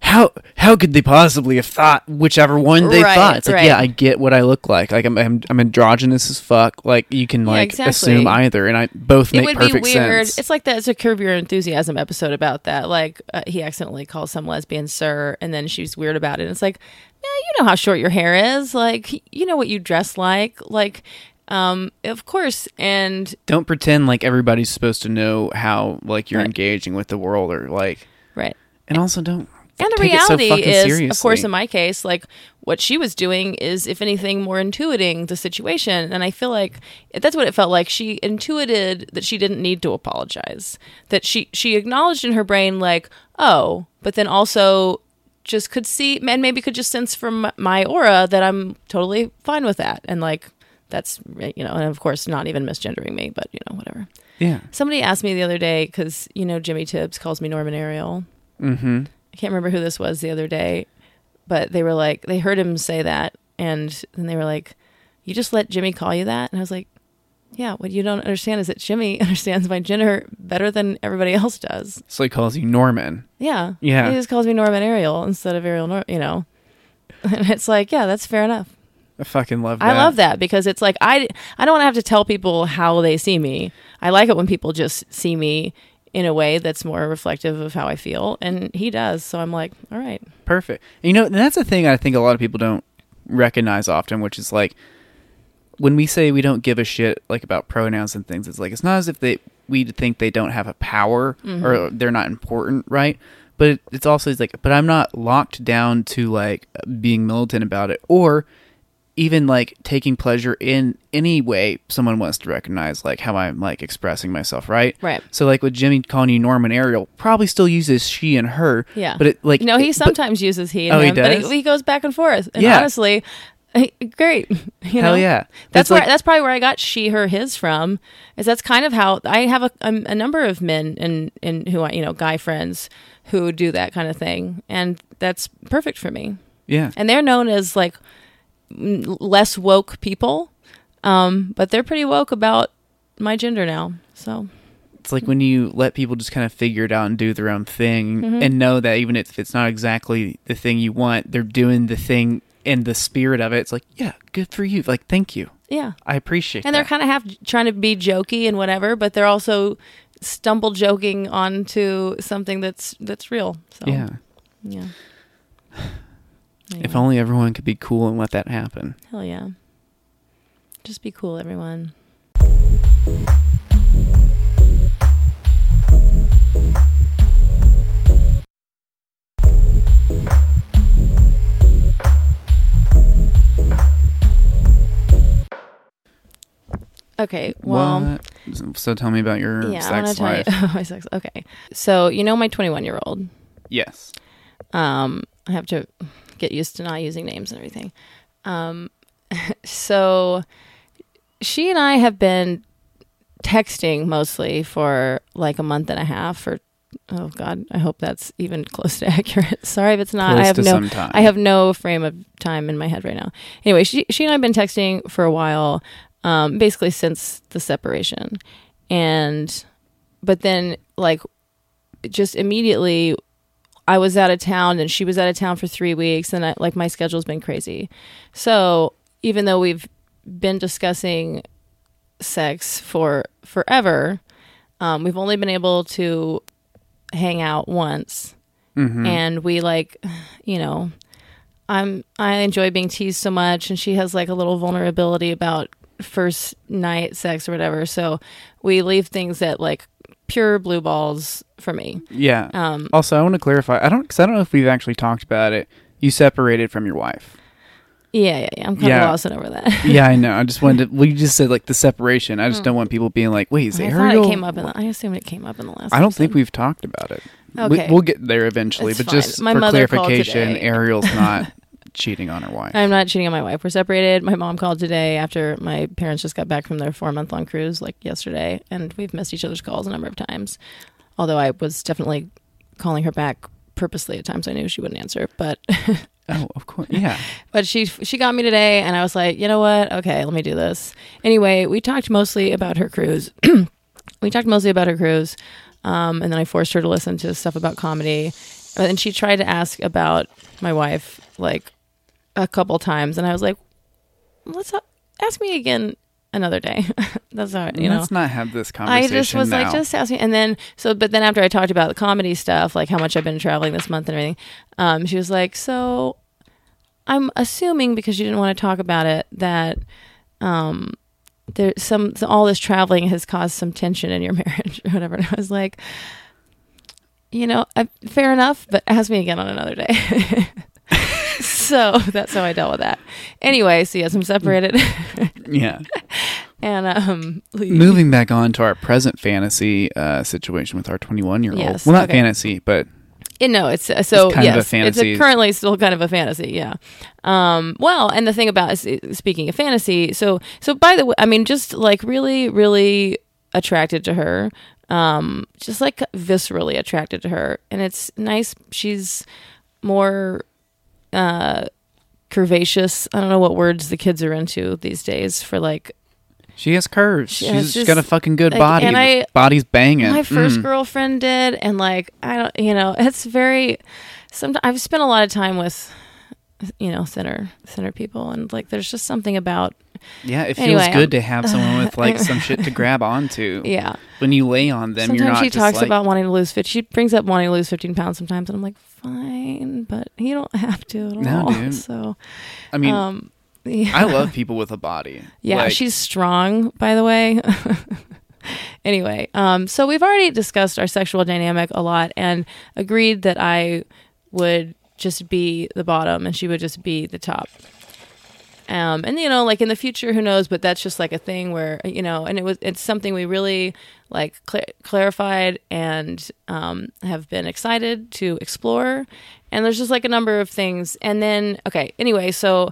how how could they possibly have thought whichever one they Right, thought? It's like right. yeah, I get what I look like. Like I'm I'm, I'm androgynous as fuck. Like you can Yeah, like exactly. assume either, and I both it make would be perfect weird. sense. It's like that. It's a Curb Your Enthusiasm episode about that. Like uh, he accidentally calls some lesbian sir, and then she's weird about it. And it's like, yeah, you know how short your hair is. Like you know what you dress like. Like, um, of course. And Don't pretend like everybody's supposed to know how like you're Right. engaging with the world or like, right. and also don't. And the so reality fucking is, of course, in my case, like what she was doing is, if anything, more intuiting the situation. And I feel like that's what it felt like. She intuited that she didn't need to apologize. That she she acknowledged in her brain, like, oh, but then also just could see and maybe could just sense from my aura that I'm totally fine with that. And like that's you know, and of course, not even misgendering me, but you know, whatever. Yeah. Somebody asked me the other day because you know Jimmy Tibbs calls me Norman Ariel. Mm-hmm. I can't remember who this was the other day, but they were like, they heard him say that, and then they were like, "You just let Jimmy call you that?" And I was like, "Yeah, what you don't understand is that Jimmy (laughs) understands my gender better than everybody else does." So he calls you Norman. Yeah, Yeah. He just calls me Norman Ariel instead of Ariel, Nor- you know. (laughs) And it's like, yeah, that's fair enough. I fucking love that. I love that because it's like I I don't want to have to tell people how they see me. I like it when people just see me in a way that's more reflective of how I feel, and he does. So I'm like, all right, Perfect. And, you know, and that's a thing I think a lot of people don't recognize often, which is like when we say we don't give a shit like about pronouns and things, it's like it's not as if they we think they don't have a power or mm-hmm. they're not important, right? But it, it's also it's like, but I'm not locked down to like being militant about it or even like taking pleasure in any way someone wants to recognize like how I'm like expressing myself, right? Right. So like with Jimmy calling you Norman Ariel, probably still uses she and her. Yeah. But it like No, he it- but- sometimes uses he and Oh, he him, but does? he, he goes back and forth. And Yeah. honestly, great. (laughs) You Hell know? yeah. That's where like- that's probably where I got she, her, his from. Is that's kind of how I have a, a, a number of men and and who I you know guy friends who do that kind of thing, and that's perfect for me. Yeah. And they're known as like less woke people, um, but they're pretty woke about my gender now. So It's like when you let people just kind of figure it out and do their own thing Mm-hmm. and know that even if it's not exactly the thing you want, they're doing the thing in the spirit of it. It's like, yeah, good for you. Like, thank you. yeah, I appreciate and they're kind of half trying to be jokey and whatever, but they're also stumble joking onto something that's that's real. So yeah. yeah. If only everyone could be cool and let that happen. hell yeah, just be cool, everyone. Okay, well, what? So tell me about your yeah, sex life. you (laughs) my sex. Okay, so you know my 21 year old. Yes. Um, I have to get used to not using names and everything. Um, (laughs) so she and I have been texting mostly for like a month and a half or oh god i hope that's even (laughs) close to accurate. Sorry if it's not. Close i have no i have no frame of time in my head right now. Anyway she, she and i've been texting for a while um, basically since the separation. And but then like just immediately i was out of town and she was out of town for three weeks and I, like my schedule's been crazy. So even though we've been discussing sex for forever um, we've only been able to hang out once. Mhm. and we like you know i'm i enjoy being teased so much and she has like a little vulnerability about first night sex or whatever. So we leave things at like pure blue balls for me yeah. um Also, I want to clarify. I don't because I don't know if we've actually talked about it. You separated from your wife. yeah yeah, yeah i'm kind Yeah. of lost over that (laughs) yeah, I know. I just wanted to. Well, you just said like the separation. I just don't want people being like, "Wait, is Hmm. i Ariel?" thought it came up in the, i assumed it came up in the last I don't think we've talked about it. Okay. We, will get there eventually, but fine. just My for clarification. Ariel's not (laughs) cheating on her wife. I'm not cheating on my wife. We're separated. My mom called today after my parents just got back from their four month long cruise, like yesterday, and we've missed each other's calls a number of times. Although I was definitely calling her back purposely at times I knew she wouldn't answer, but (laughs) oh, of course. Yeah. (laughs) but she she got me today, and I was like, you know what? Okay, let me do this. Anyway, we talked mostly about her cruise. (clears throat) we talked mostly about her cruise, um, and then I forced her to listen to stuff about comedy, and she tried to ask about my wife like a couple times, and I was like, let's ask me again another day. (laughs) That's all right, you know. Let's not have this conversation. I conversation just was now. like, just ask me. And then, so, but then after I talked about the comedy stuff, like how much I've been traveling this month and everything, um, she was like, so I'm assuming because you didn't want to talk about it that, um, there some all this traveling has caused some tension in your (laughs) marriage or whatever. And I was like, you know, I, fair enough, but ask me again on another day. (laughs) (laughs) so that's how I dealt with that. Anyway, so yes, I'm separated, (laughs) yeah. (laughs) and um, Moving back on to our present fantasy uh, situation with our 21 year old. Yes, well, not okay. fantasy, but It, no, it's uh, so It's kind of a yes, fantasy. It's a, currently still kind of a fantasy, yeah. Um, well, and the thing about is- speaking of fantasy, so so by the way, I mean just like really, really attracted to her, um, just like viscerally attracted to her, and it's nice. She's more uh, curvaceous. I don't know what words the kids are into these days for like she has curves. She has She's just- got a fucking good like, body. and I- body's banging. my first Mm. girlfriend did and like i don't you know it's very sometimes i've spent a lot of time with you know thinner thinner people and like there's just something about Yeah, it feels Anyway, good to have someone with like some shit to (laughs) grab onto. yeah When you lay on them, you're sometimes not she talks like, about wanting to lose 50 she brings up wanting to lose 15 pounds sometimes and i'm like fine but you don't (laughs) have to at No, all dude. so I mean, um yeah. I love people with a body. (laughs) Yeah, Like, she's strong, by the way. (laughs) anyway, um, so we've already discussed our sexual dynamic a lot and agreed that I would just be the bottom and she would just be the top. Um, and you know, like in the future, who knows? But that's just like a thing where you know, and it was it's something we really like cl- clarified and um, have been excited to explore. And there's just like a number of things. And then okay, anyway, so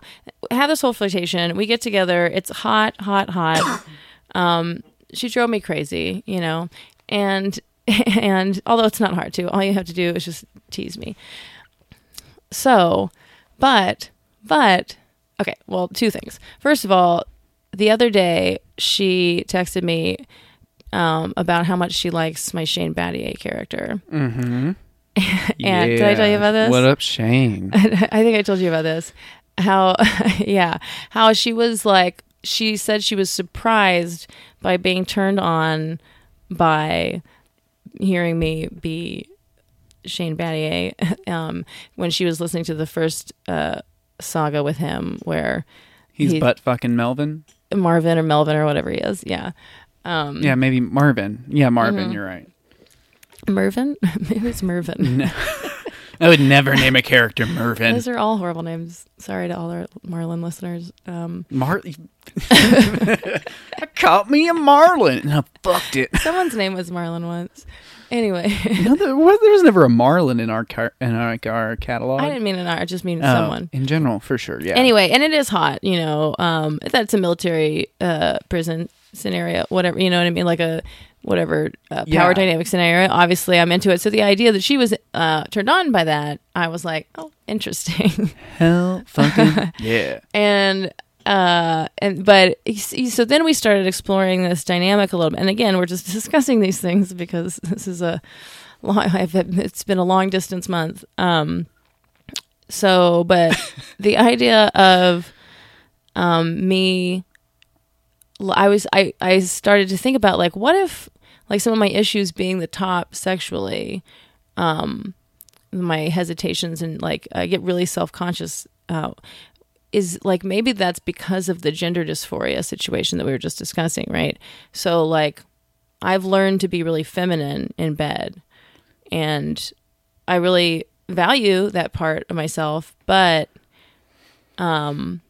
have this whole flirtation. We get together. It's hot, hot, hot. (coughs) Um, she drove me crazy, you know, and (laughs) and although it's not hard to, all you have to do is just tease me. So, but but okay, well, two things. First of all, the other day she texted me um, about how much she likes my Shane Battier character. Mm-hmm. (laughs) And did I tell you about this? What up, Shane? (laughs) I think I told you about this. How, (laughs) yeah, how she was like, she said she was surprised by being turned on by hearing me be Shane Battier um, when she was listening to the first uh, saga with him, where He's He- butt fucking Melvin. Marvin or Melvin or whatever he is. Yeah. Um, Yeah, maybe Marvin. Yeah, Marvin. Mm-hmm. You're right. Mervin? (laughs) Maybe it's Mervin. (laughs) No. I would never name a character Mervin. Those are all horrible names. Sorry to all our Marlin listeners. Um, Mar. (laughs) I caught me a marlin and I fucked it. someone's name was Marlin once. Anyway, no, there, was, there was never a Marlin in our car, in our, like, our catalog. I didn't mean an art. I just mean Oh, someone. in general, for sure. Yeah. Anyway, and it is hot. You know, um, that's a military uh, prison scenario. Whatever. You know what I mean? Like a whatever uh, power Yeah. dynamic scenario. Obviously, I'm into it. So the idea that she was uh, turned on by that, I was like, oh, interesting. hell, fucking (laughs) yeah. and uh and but so then we started exploring this dynamic a little bit. And again we're just (laughs) discussing these things because (laughs) this is a long (laughs) I've, it's been a long distance month. Um so but the idea of um me i was i i started to think about like what if like some of my issues being the top sexually um my hesitations and like i get really self-conscious uh is like maybe that's because of the gender dysphoria situation that we were just discussing, right? So like I've learned to be really feminine in bed and I really value that part of myself, but um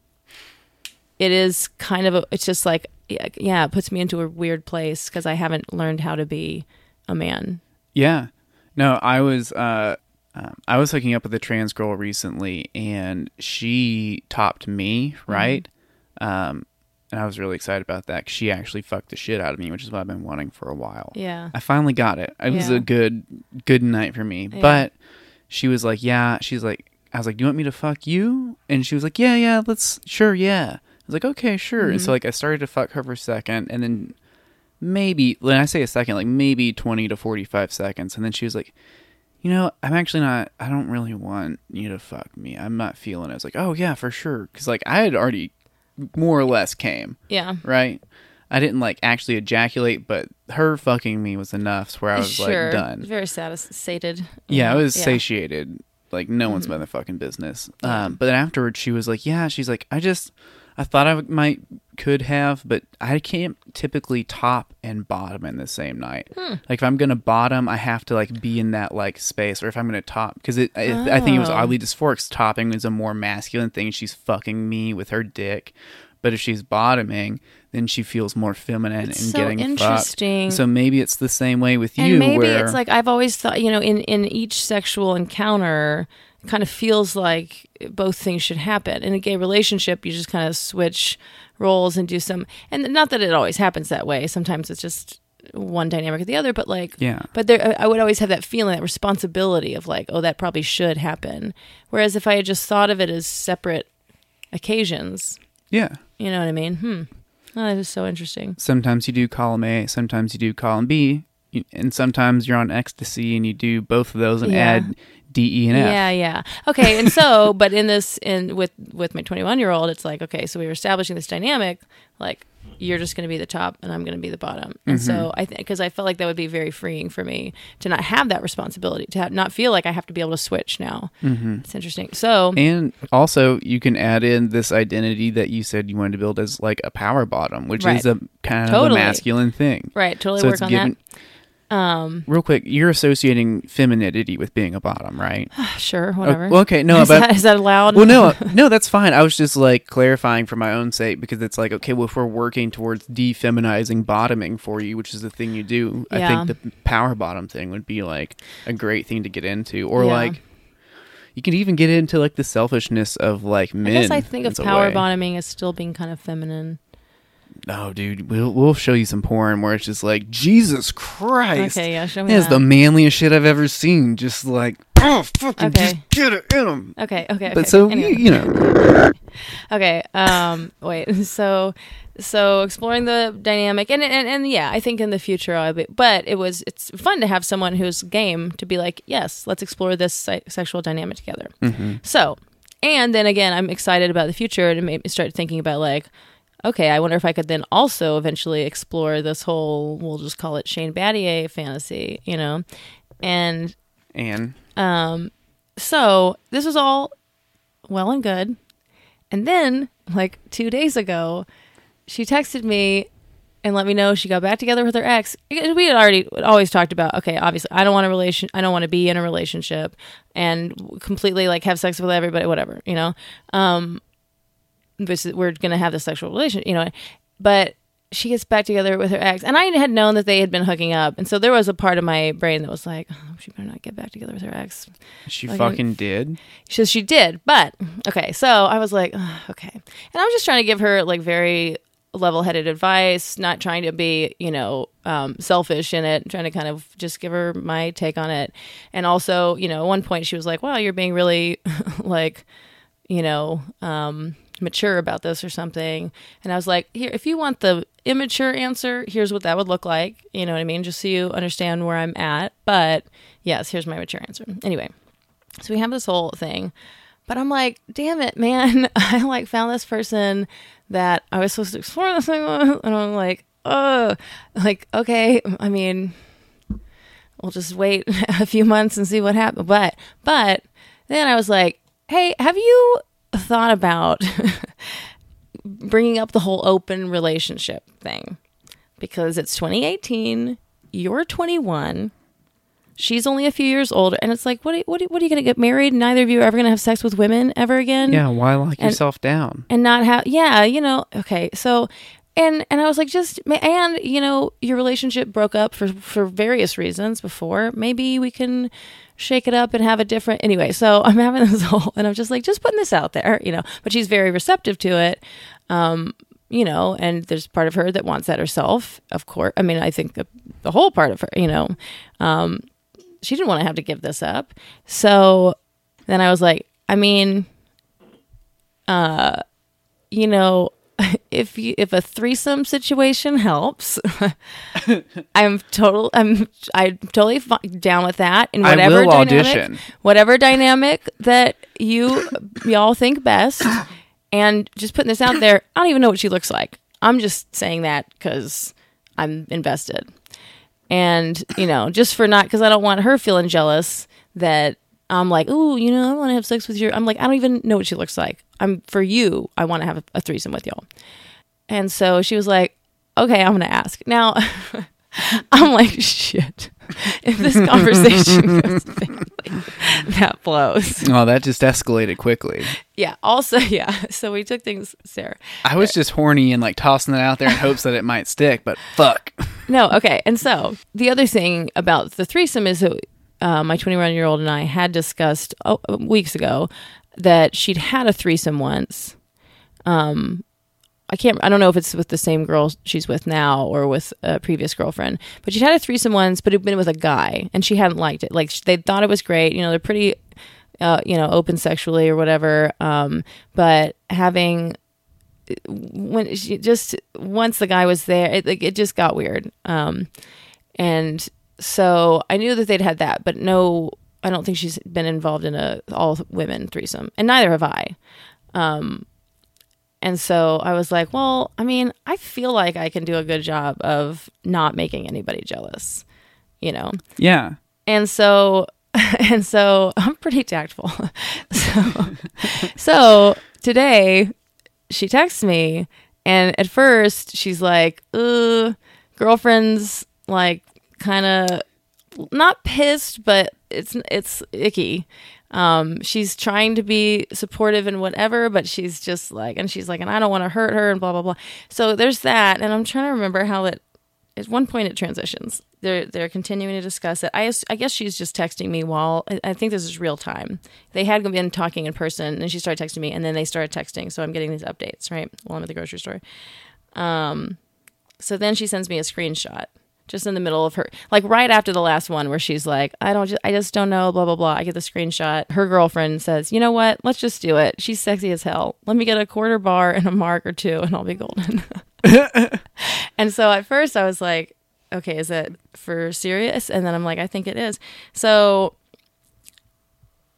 it is kind of a, it's just like yeah, it puts me into a weird place cuz I haven't learned how to be a man. Yeah. No, I was uh um, I was hooking up with a trans girl recently and she topped me, right? Um and I was really excited about that 'cause she actually fucked the shit out of me, which is what I've been wanting for a while. Yeah. I finally got it. It was Yeah. a good good night for me. Yeah. But she was like, "Yeah." She's like, "I was like, do you want me to fuck you?" And she was like, "Yeah, yeah, let's sure, yeah." I was like, "Okay, sure." And so Mhm. like I started to fuck her for a second, and then maybe when I say a second, like maybe twenty to forty five seconds, and then she was like. You know, I'm actually not. I don't really want you to fuck me. I'm not feeling it. I was like, oh yeah, for sure, because like I had already more or less came Yeah. right? I didn't like actually ejaculate, but her fucking me was enough where I was sure. like done. Very satis- sated. Yeah, I was Yeah. satiated, like no one's Mhm. motherfucking business. Um, but then afterwards, she was like, "Yeah," she's like, "I just, I thought I might could have, but I can't typically top and bottom in the same night. Hmm. Like if I'm gonna bottom, I have to like be in that like space, or if I'm gonna top, because it, I, I think it was Oh. oddly dysphoric. 'cause Topping is a more masculine thing. She's fucking me with her dick, but if she's bottoming, then she feels more feminine It's and so getting fucked. interesting. So maybe it's the same way with you, and maybe where it's like I've always thought, you know, in in each sexual encounter, kind of feels like both things should happen. In a gay relationship, you just kind of switch roles and do some, and not that it always happens that way. Sometimes it's just one dynamic or the other, but like. yeah, But there, I would always have that feeling, that responsibility of like, oh, that probably should happen. Whereas if I had just thought of it as separate occasions, yeah. you know what I mean? Hmm. Oh, that is so interesting. sometimes you do column A, sometimes you do column B, and sometimes you're on ecstasy and you do both of those and Yeah. add D, E, and F. Yeah, yeah. Okay, and so, (laughs) but in this, in with with my 21 year old, it's like, okay, so we were establishing this dynamic, like you're just going to be the top and I'm going to be the bottom, and Mm-hmm. so I think because I felt like that would be very freeing for me to not have that responsibility, to have, not feel like I have to be able to switch now. hmm It's interesting. So And also, you can add in this identity that you said you wanted to build as like a power bottom, which Right. is a kind of Totally. a masculine thing. right, totally so work it's on given. that. Um, Real quick, you're associating femininity with being a bottom, right? (sighs) sure, whatever. Oh, okay, no, is, but that, is that allowed? well, no, (laughs) no, that's fine. I was just like clarifying for my own sake because it's like, okay, well, if we're working towards defeminizing bottoming for you, which is the thing you do, I think the power bottom thing would be like a great thing to get into, or Yeah. like you can even get into like the selfishness of like I men. guess I think of power way. bottoming as still being kind of feminine. Oh, dude, we'll we'll show you some porn where it's just like Jesus Christ. Okay, yeah, show me It's that. the manliest shit I've ever seen. Just like, oh, fucking, Okay. just get it in them. okay, okay, okay. But so anyway. you, you know, Okay. Um. wait. (laughs) So, so exploring the dynamic, and, and and yeah, I think in the future I'll be. But it was it's fun to have someone who's game to be like, yes, let's explore this se- sexual dynamic together. hmm So, and then again, I'm excited about the future, and it made me start thinking about like, okay, I wonder if I could then also eventually explore this whole we'll just call it Shane Battier fantasy, you know, and and um, so this was all well and good. And then, like two days ago, she texted me and let me know she got back together with her ex. We had already always talked about, okay, obviously, I don't want a relation, I don't want to be in a relationship and completely like have sex with everybody, whatever, you know. Um, this is, we're gonna have this sexual relation, you know. But she gets back together with her ex, and I had known that they had been hooking up, and so there was a part of my brain that was like, oh, she better not get back together with her ex. She Fucking- fucking did. She she did, but okay. So I was like, "Ugh, okay, and I was just trying to give her like very level-headed advice, not trying to be you know um, selfish in it, trying to kind of just give her my take on it, and also you know at one point she was like, wow, you're being really (laughs) like you know um, mature about this or something, and I was like, here, if you want the immature answer, here's what that would look like, you know what I mean, just so you understand where I'm at, but yes, here's my mature answer. Anyway. So we have this whole thing. But I'm like, damn it, man. (laughs) I like found this person that I was supposed to explore this thing with. (laughs) And I'm like, oh, like, okay. I mean, we'll just wait (laughs) a few months and see what happens. But, but then I was like, hey, have you thought about (laughs) bringing up the whole open relationship thing? Because it's 2018, you're 21 she's only a few years older and it's like what are, what are, what are you going to get married neither of you are ever going to have sex with women ever again Yeah, why lock And- yourself down? and not have yeah you know okay so and and i was like just and you know your relationship broke up for for various reasons before. Maybe we can shake it up and have a different anyway so (laughs) i'm having this whole and i'm just like just putting this out there you know. But she's very receptive to it um you know and there's part of her that wants that herself of course i mean i think the, the whole part of her you know. Um she didn't want to have to give this up. So then i was like i mean uh you know (laughs) if you if a threesome situation helps (laughs) i'm total i'm i'm totally down with that and whatever I will dynamic audition. whatever dynamic that you y'all think best. And just putting this out there i don't even know what she looks like. I'm just saying that because i'm invested. And you know just for not because i don't want her feeling jealous that i'm like oh you know i want to have sex with you i'm like i don't even know what she looks like i'm for you i want to have a, a threesome with y'all and so she was like okay i'm gonna ask now (laughs) i'm like shit if this (laughs) conversation goes badly, that blows Oh, that just escalated quickly. yeah also (laughs) yeah so we took things sarah I was just horny and like tossing it out there in hopes that it might stick, but fuck. no, okay. And so the other thing about the threesome is that uh, my 21 year old and I had discussed oh, weeks ago that she'd had a threesome once. Um, I can't. I don't know if it's with the same girl she's with now or with a previous girlfriend, but she'd had a threesome once, but it'd been with a guy, and she hadn't liked it. Like they thought it was great. You know, they're pretty, uh, you know, open sexually or whatever. Um, but having when she just once the guy was there, it like it just got weird. Um, and so I knew that they'd had that, but no, I don't think she's been involved in a all women threesome, and neither have I. Um, and so I was like, well, I mean, I feel like I can do a good job of not making anybody jealous, you know. Yeah. And so (laughs) and so I'm pretty tactful. (laughs) so (laughs) so today she texts me and at first she's like, uh, girlfriend's like kind of not pissed, but it's it's icky. Um, she's trying to be supportive and whatever, but she's just like, and she's like, and I don't want to hurt her and blah blah blah. So there's that, and I'm trying to remember how it. At one point, it transitions. They're they're continuing to discuss it. I I guess she's just texting me while I, I think this is real time. They had been talking in person, and she started texting me, and then they started texting. So I'm getting these updates right while I'm at the grocery store. Um, so then she sends me a screenshot just in the middle of her like right after the last one where she's like i don't just i just don't know blah blah blah. I get the screenshot. Her girlfriend says you know what? Let's just do it. She's sexy as hell. Let me get a quarter bar and a mark or two and i'll be golden. (laughs) And so at first i was like okay is it for serious? And then i'm like i think it is. So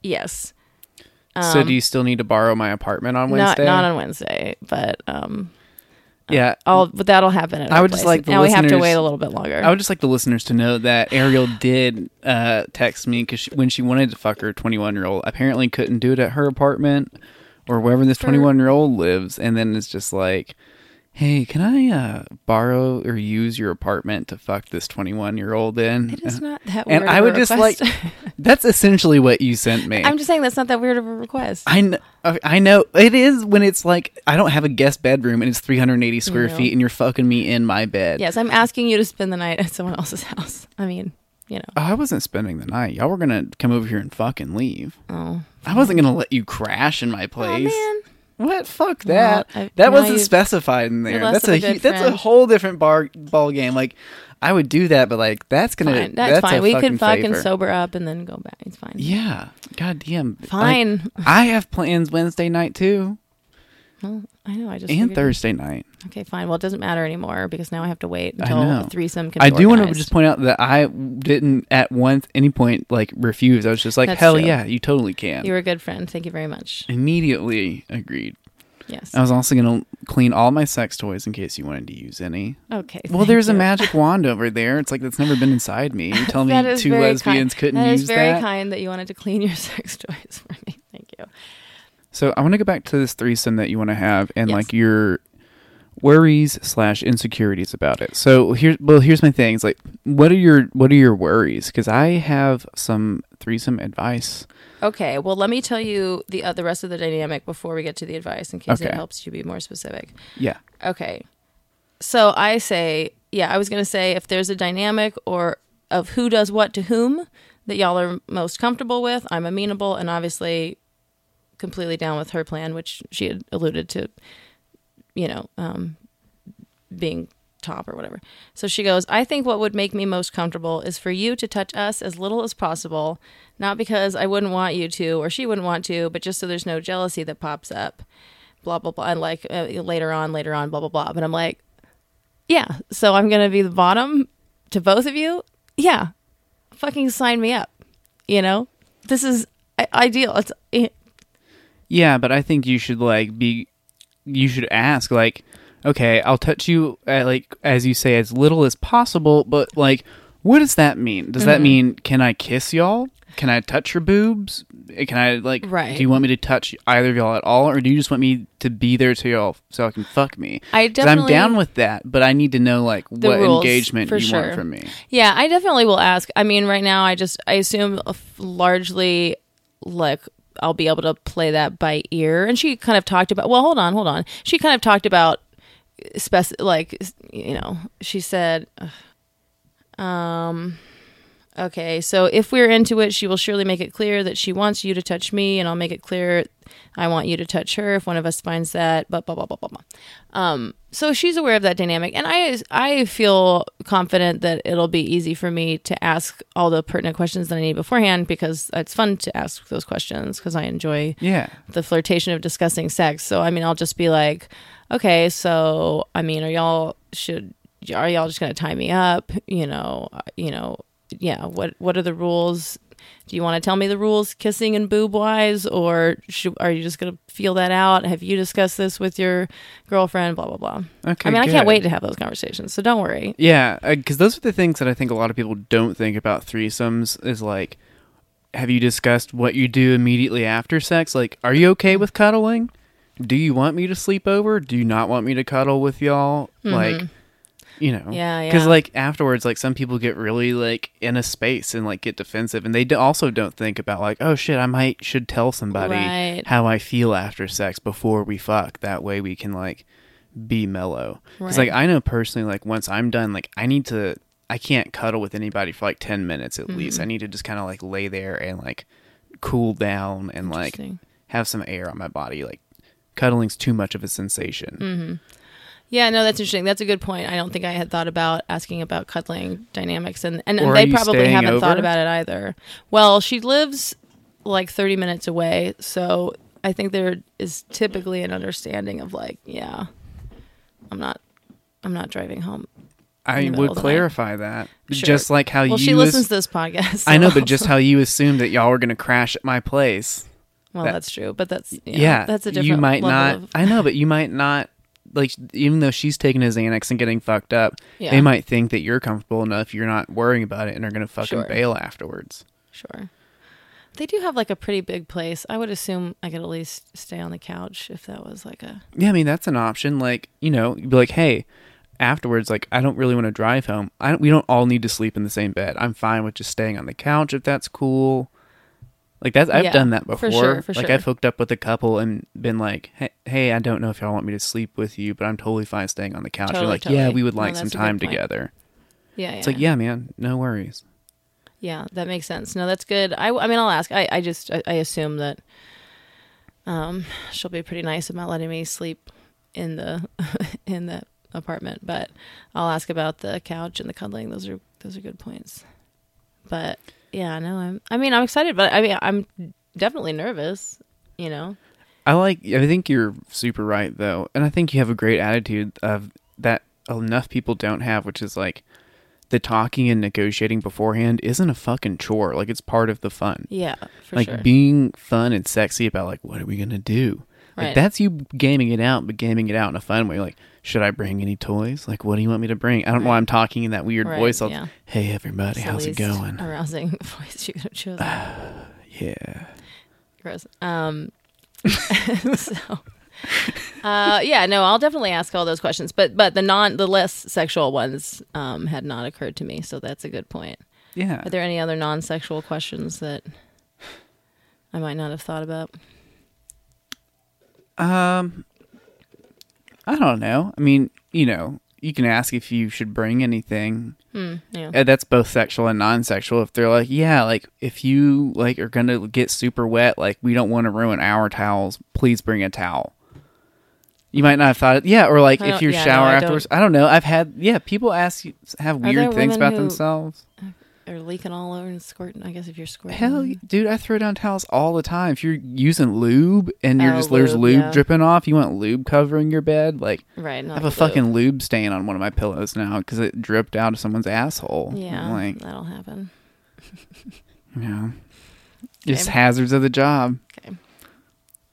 yes. So do you still need to borrow my apartment on Wednesday? Um, not not on wednesday but um yeah. But that'll happen. At I would just like the now we have to wait a little bit longer. I would just like the listeners to know that Ariel did uh, text me because when she wanted to fuck her 21 year old, apparently couldn't do it at her apartment or wherever this 21 year old lives. And then it's just like, hey, can I uh, borrow or use your apartment to fuck this 21 year old in? It is not that weird. And. I would just request. (laughs) That's essentially what you sent me. I'm just saying that's not that weird of a request. I know, I know it is when it's like I don't have a guest bedroom and it's 380 square feet and you're fucking me in my bed. yes, I'm asking you to spend the night at someone else's house. I mean, you know. Oh, I wasn't spending the night. Y'all were gonna come over here and fucking leave. Oh, I wasn't gonna let you crash in my oh place. man. What? Fuck that. I- that wasn't specified in there. That's a good that's a whole different bar ball game. Like I would do that, but like that's gonna Fine. That's, a fine. We fucking could fucking favor. sober up and then go back. It's fine. Yeah. God damn. Like, Fine. I have plans Wednesday night too, well, I know. I just and Thursday night. Okay, fine. Well, it doesn't matter anymore because now I have to wait until a threesome can. Be I do want to just point out that I didn't at one any point like refuse. I was just like, That's hell true. yeah, you totally can. You were a good friend. Thank you very much. Immediately agreed. Yes. I was also gonna clean all my sex toys in case you wanted to use any. Okay. Well, there's a magic wand over there. It's like that's never been inside me. You tell (laughs) me That two lesbians kind. couldn't That use is very that. kind that you wanted to clean your (laughs) sex toys for me. Thank you. So I want to go back to this threesome that you want to have and Yes. like your worries slash insecurities about it. So here's well, here's my thing. It's like, what are your what are your worries? Because I have some threesome advice. Okay. Well, let me tell you the uh, the rest of the dynamic before we get to the advice, in case it helps you be more specific. Yeah. Okay. So I say, yeah, I was going to say if there's a dynamic or of who does what to whom that y'all are most comfortable with, I'm amenable and obviously completely down with her plan, which she had alluded to, you know, um, being top or whatever. So she goes, I think what would make me most comfortable is for you to touch us as little as possible, not because I wouldn't want you to or she wouldn't want to, but just so there's no jealousy that pops up. Blah, blah, blah. And like uh, later on, later on, blah, blah, blah. But I'm like, yeah, so I'm going to be the bottom to both of you? Yeah. Fucking sign me up. You know? This is I- ideal. It's it, Yeah, but I think you should like be you should ask like okay, I'll touch you at, like as you say as little as possible, but like what does that mean? Does Mm-hmm. that mean can I kiss y'all? Can I touch your boobs? Can I like Right. do you want me to touch either of y'all at all or do you just want me to be there to y'all so I can fuck me? I definitely I'm down with that, but I need to know like what rules, engagement you sure. want from me. Yeah, I definitely will ask. I mean, right now, I just I assume uh, largely like I'll be able to play that by ear. And she kind of talked about. Well, hold on, hold on. She kind of talked about spec like you know. She said, um. Okay, so if we're into it, she will surely make it clear that she wants you to touch me, and I'll make it clear I want you to touch her if one of us finds that. But blah blah blah blah blah. Um, so she's aware of that dynamic, and I I feel confident that it'll be easy for me to ask all the pertinent questions that I need beforehand because it's fun to ask those questions because I enjoy Yeah. the flirtation of discussing sex. So I mean, I'll just be like, okay, so I mean, are y'all should are y'all just gonna tie me up? You know, uh, you know, yeah. What what are the rules? Do you want to tell me the rules, kissing and boob wise, or should, are you just gonna feel that out? Have you discussed this with your girlfriend? Blah blah blah. Okay. I mean, I can't wait to have those conversations. So don't worry. Yeah, uh, because those are the things that I think a lot of people don't think about threesomes. Is like, have you discussed what you do immediately after sex? Like, are you okay with cuddling? Do you want me to sleep over? Do you not want me to cuddle with y'all? Like, mm-hmm. You know. Yeah, yeah. Because like afterwards, like some people get really like in a space and like get defensive, and they d- also don't think about like, oh shit, I might should tell somebody Right. how I feel after sex before we fuck. That way we can like be mellow. Because Right. like I know personally, like once I'm done, like I need to, I can't cuddle with anybody for like ten minutes at Mm-hmm. least. I need to just kind of like lay there and like cool down and like have some air on my body. Like cuddling's too much of a sensation. Mm-hmm. Yeah, no, that's interesting. That's a good point. I don't think I had thought about asking about cuddling dynamics, and and, Or they probably haven't thought about it either. Well, she lives like thirty minutes away, so I think there is typically an understanding of like, yeah, I'm not, I'm not driving home. I in the middle would of the night. clarify that, Sure. just like how Well, you. she as- listens to this podcast. I know, but just how you assumed that y'all were gonna crash at my place. well, that- that's true. But that's yeah, yeah, that's a different. You might not. Of, I know, but you might not. Like, even though she's taking his Xanax and getting fucked up, yeah, they might think that you're comfortable enough. You're not worrying about it, and are gonna fucking Sure. bail afterwards. Sure. They do have like a pretty big place. I would assume I could at least stay on the couch if that was like a. Yeah, I mean that's an option. Like you know, you'd be like, hey, afterwards, like I don't really want to drive home. I don't, we don't all need to sleep in the same bed. I'm fine with just staying on the couch if that's cool. Like that's I've Yeah, done that for before. sure, for like sure. I've hooked up with a couple and been like, hey, hey, I don't know if y'all want me to sleep with you, but I'm totally fine staying on the couch. Totally, like, yeah, we would No, like some a good time together. Yeah, yeah. It's like, yeah, man, no worries. Yeah, that makes sense. No, that's good. I, I mean, I'll ask. I, I just, I, I assume that um, she'll be pretty nice about letting me sleep in the (laughs) in the apartment. But I'll ask about the couch and the cuddling. Those are those are good points. But yeah, no, I'm. I mean, I'm excited, but I mean, I'm definitely nervous. You know. I like. I think you're super right though, and I think you have a great attitude of that enough people don't have, which is like the talking and negotiating beforehand isn't a fucking chore. Like it's part of the fun. Yeah, for like sure. being fun and sexy about like what are we gonna do? Like Right. that's you gaming it out, but gaming it out in a fun way. Like, should I bring any toys? Like, what do you want me to bring? I don't know. why I'm talking in that weird Right, voice. I'll, yeah. Hey everybody, It's how's it going? Arousing (laughs) voice you could have chosen. Yeah. Gross. Um, (laughs) so, uh, yeah, no, I'll definitely ask all those questions, but but the non the less sexual ones um, had not occurred to me, so that's a good point. Yeah. Are there any other non sexual questions that I might not have thought about? Um, I don't know. I mean, you know, you can ask if you should bring anything. Hmm, yeah, Uh, That's both sexual and non-sexual. If they're like, yeah, like if you like are gonna get super wet, like we don't want to ruin our towels. Please bring a towel. You might not have thought it, yeah, or like if don't- you yeah, no, shower I don't- afterwards. I don't know. I've had, yeah, people ask you have weird things about who- themselves. Or leaking all over and squirting. I guess if you're squirting, Hell, dude, I throw down towels all the time. If you're using lube and you're Oh, just there's lube, lube yeah. dripping off, you want lube covering your bed, like. right? I have a glue. fucking lube stain on one of my pillows now because it dripped out of someone's asshole. yeah, like that'll happen. (laughs) you know, just Okay. hazards of the job. Okay.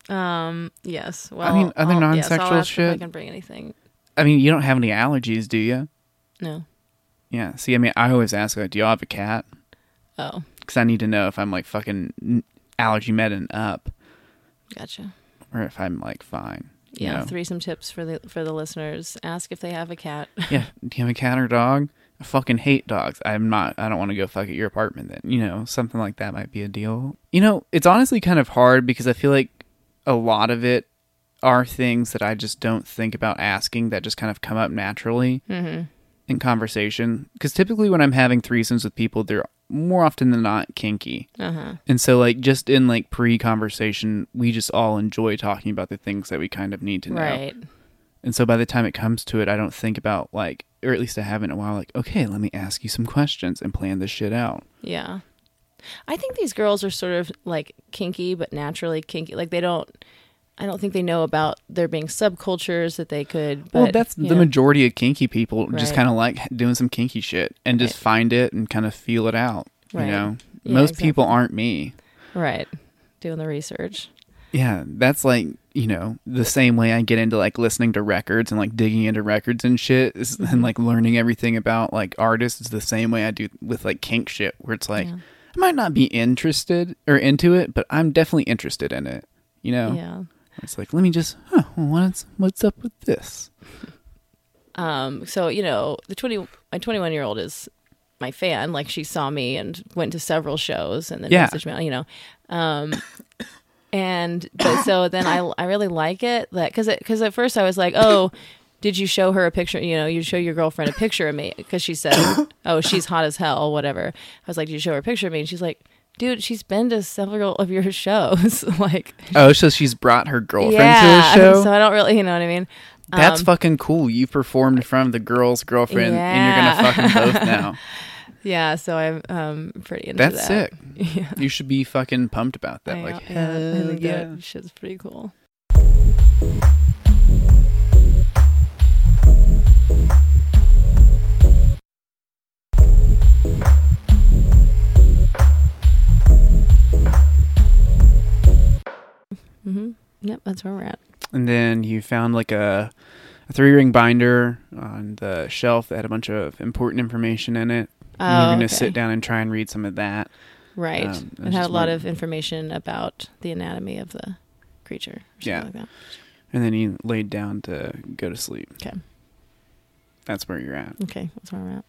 Um, yes. Well, I mean, other I'll- yes, non-sexual if shit? I can bring anything. I mean, you don't have any allergies, do you? No. Yeah. See, I mean, I always ask, like, do y'all have a cat? Oh, Because I need to know if I'm like fucking allergy medin up gotcha. or if I'm like fine. you Yeah, know? threesome tips for the for the listeners. Ask if they have a cat. (laughs) yeah. Do you have a cat or dog? I fucking hate dogs. I'm not. I don't want to go fuck at your apartment. Then you know something like that might be a deal. You know, it's honestly kind of hard because I feel like a lot of it are things that I just don't think about asking that just kind of come up naturally Mm-hmm. In conversation. Because typically when I'm having threesomes with people, they're more often than not kinky. Uh huh. And so, like, just in like pre conversation, we just all enjoy talking about the things that we kind of need to know. Right. And so, by the time it comes to it, I don't think about like, or at least I haven't in a while, like, okay, let me ask you some questions and plan this shit out. Yeah. I think these girls are sort of like kinky, but naturally kinky. Like they don't. I don't think they know about there being subcultures that they could. But, well, that's the know, majority of kinky people just kind of like doing some kinky shit and just Right. find it and kind of feel it out. Right. You know, Yeah, most people aren't me. right. Doing the research. Yeah, that's like you know the same way I get into like listening to records and like digging into records and shit, is, Mm-hmm. and like learning everything about like artists is the same way I do with like kink shit, where it's like Yeah. I might not be interested or into it, but I'm definitely interested in it. You know, Yeah. It's like let me just, huh, what's what's up with this? Um. So you know, the twenty my twenty one year old is my fan. Like she saw me and went to several shows and then Yeah. messaged me. You know. Um. And but so then I I really like it that because because at first I was like oh did you show her a picture you know you show your girlfriend a picture of me because she said oh she's hot as hell whatever I was like did you show her a picture of me and she's like dude she's been to several of your (laughs) shows (laughs) like Oh, so she's brought her girlfriend yeah to the show. so I don't really you know what I mean That's Um, fucking cool. You performed in front of the girl's girlfriend, and you're gonna fucking both now. (laughs) yeah so I'm um pretty into That's that. sick. yeah You should be fucking pumped about that. I like, know, yeah, hell think yeah. that shit's pretty cool. Mm-hmm. Yep, that's where we're at. And then you found like a, a three ring binder on the shelf that had a bunch of important information in it. and Oh, you're gonna okay. sit down and try and read some of that. Right. Um, it had a lot of information about the anatomy of the creature. or Yeah. Like that. And then you laid down to go to sleep. Okay. That's where you're at. Okay. That's where I'm at.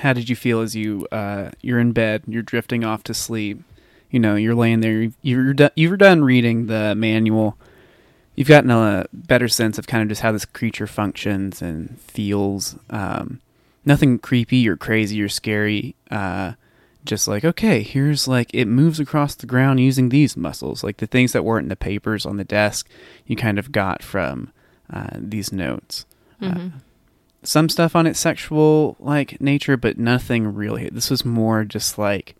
How did you feel as you uh, you're in bed, you're drifting off to sleep? You know, you're laying there. You've, you're do- you're done reading the manual. You've gotten a better sense of kind of just how this creature functions and feels. Um, nothing creepy or crazy or scary. Uh, just like okay, here's like it moves across the ground using these muscles, like the things that weren't in the papers on the desk. You kind of got from uh, these notes hmm some stuff on its sexual like nature, but nothing really. This was more just like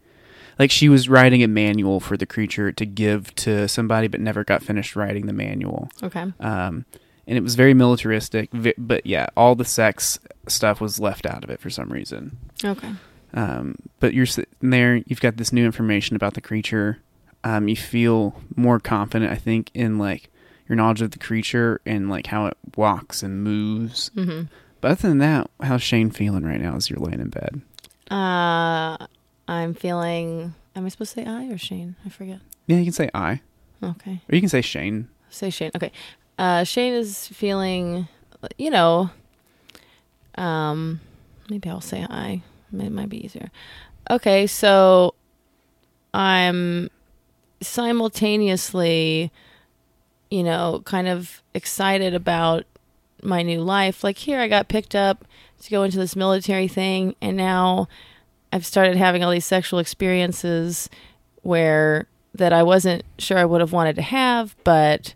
like she was writing a manual for the creature to give to somebody, but never got finished writing the manual. okay. Um, and it was very militaristic, but yeah, all the sex stuff was left out of it for some reason. Okay. Um, but you're sitting there, you've got this new information about the creature. Um, you feel more confident, I think, in like your knowledge of the creature and like how it walks and moves. hmm But other than that, how's Shane feeling right now as you're laying in bed? Uh, I'm feeling. Am I supposed to say I or Shane? I forget. Yeah, you can say I, Okay. or you can say Shane. Say Shane. Okay. Uh, Shane is feeling, you know, um, maybe I'll say I. It might be easier. Okay, so I'm simultaneously, you know, kind of excited about my new life. Like here, I got picked up to go into this military thing, and now I've started having all these sexual experiences where that I wasn't sure I would have wanted to have, but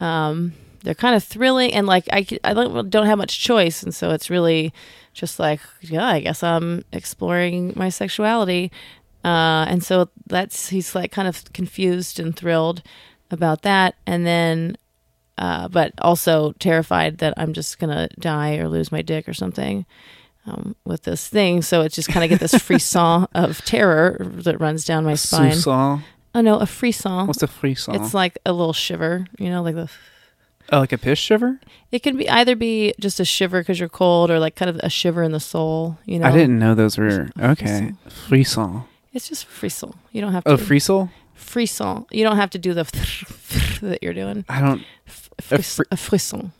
um, they're kind of thrilling and like I, don't, don't have much choice, and so it's really just like yeah, I guess I'm exploring my sexuality, uh, and so that's he's like kind of confused and thrilled about that, and then. Uh, but also terrified that I'm just gonna die or lose my dick or something um, with this thing. So it's just kind of get this (laughs) frisson of terror that runs down my spine. Sousson. Oh no, a frisson. What's a frisson? It's like a little shiver, you know, like the. oh, like a piss shiver. It can be either be just a shiver because you're cold, or like kind of a shiver in the soul. You know, I didn't know those were okay. Frisson. It's just frisson. You don't have to Oh, frisson. frisson. You don't have to do the (laughs) that you're doing. I don't. F- A fris- fri- a frisson.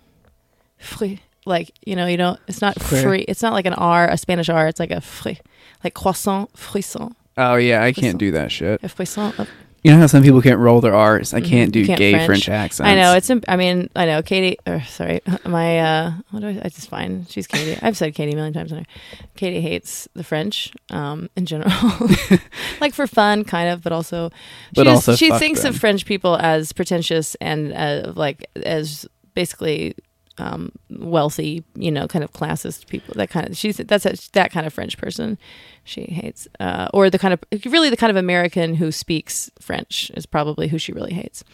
Fri- like you know, you don't. It's not free. It's not like an R, a Spanish R. It's like a fri, like croissant, frisson, Oh yeah, I can't do that shit. a frisson. You know how some people can't roll their R's. I Mhm. can't do can't gay French. French, accents. I know it's. I mean, I know Katie. Or sorry, (laughs) my. uh What do I? I just fine. She's Katie. I've said Katie a million times. On her. Katie hates the French, um, in general, (laughs) like for fun, kind of, but also. She But just- also she fuck thinks them. of French people as pretentious and uh, like as basically um, wealthy, you know, kind of classist people. That kind of she's that's a, that kind of French person she hates, uh, or the kind of really the kind of American who speaks French is probably who she really hates,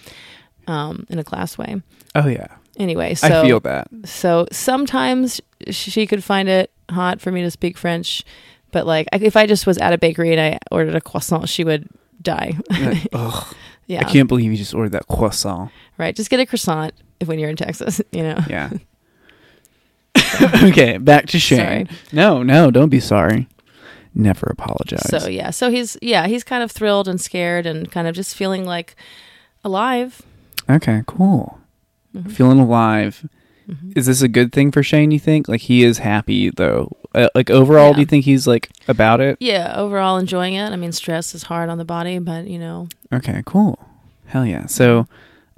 um, in a class way. Oh yeah, Anyway, so I feel that. so sometimes she could find it hot for me to speak French, but like if I just was at a bakery and I ordered a croissant, she would die. (laughs) Ugh, yeah, I can't believe you just ordered that croissant. right. Just get a croissant if when you're in Texas, (laughs) you know. Yeah. (laughs) okay, back to Shane. Sorry. No, no, don't be sorry. Never apologize. So yeah, so he's yeah he's kind of thrilled and scared and kind of just feeling like alive. okay, cool. Mhm. Feeling alive. Mhm. Is this a good thing for Shane? You think? Like he is happy though. Uh, like overall, do you think he's like about it? Yeah, overall enjoying it. I mean, stress is hard on the body, but you know, Okay, cool. Hell yeah. So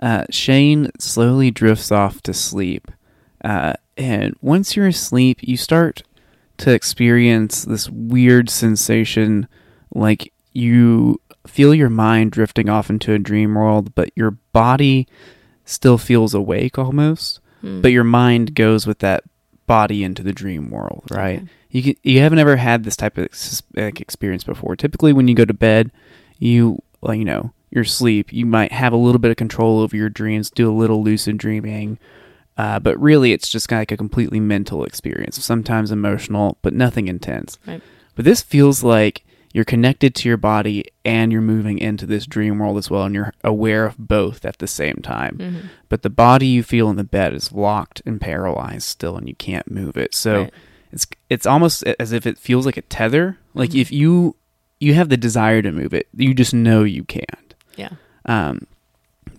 uh, Shane slowly drifts off to sleep. Uh, and once you're asleep, you start to experience this weird sensation like you feel your mind drifting off into a dream world, but your body still feels awake almost, hmm. but your mind goes with that body into the dream world, right? Okay. You can, you haven't ever had this type of ex- experience before. Typically, when you go to bed, you well, you know your sleep. You might have a little bit of control over your dreams, do a little lucid dreaming, uh, but really, it's just kind of like a completely mental experience. Sometimes emotional, but nothing intense. Right. But this feels like you're connected to your body and you're moving into this dream world as well, and you're aware of both at the same time Mhm. but the body you feel in the bed is locked and paralyzed still and you can't move it so Right. it's it's almost as if it feels like a tether like Mhm. if you you have the desire to move it. You just know you can't. Yeah. Um,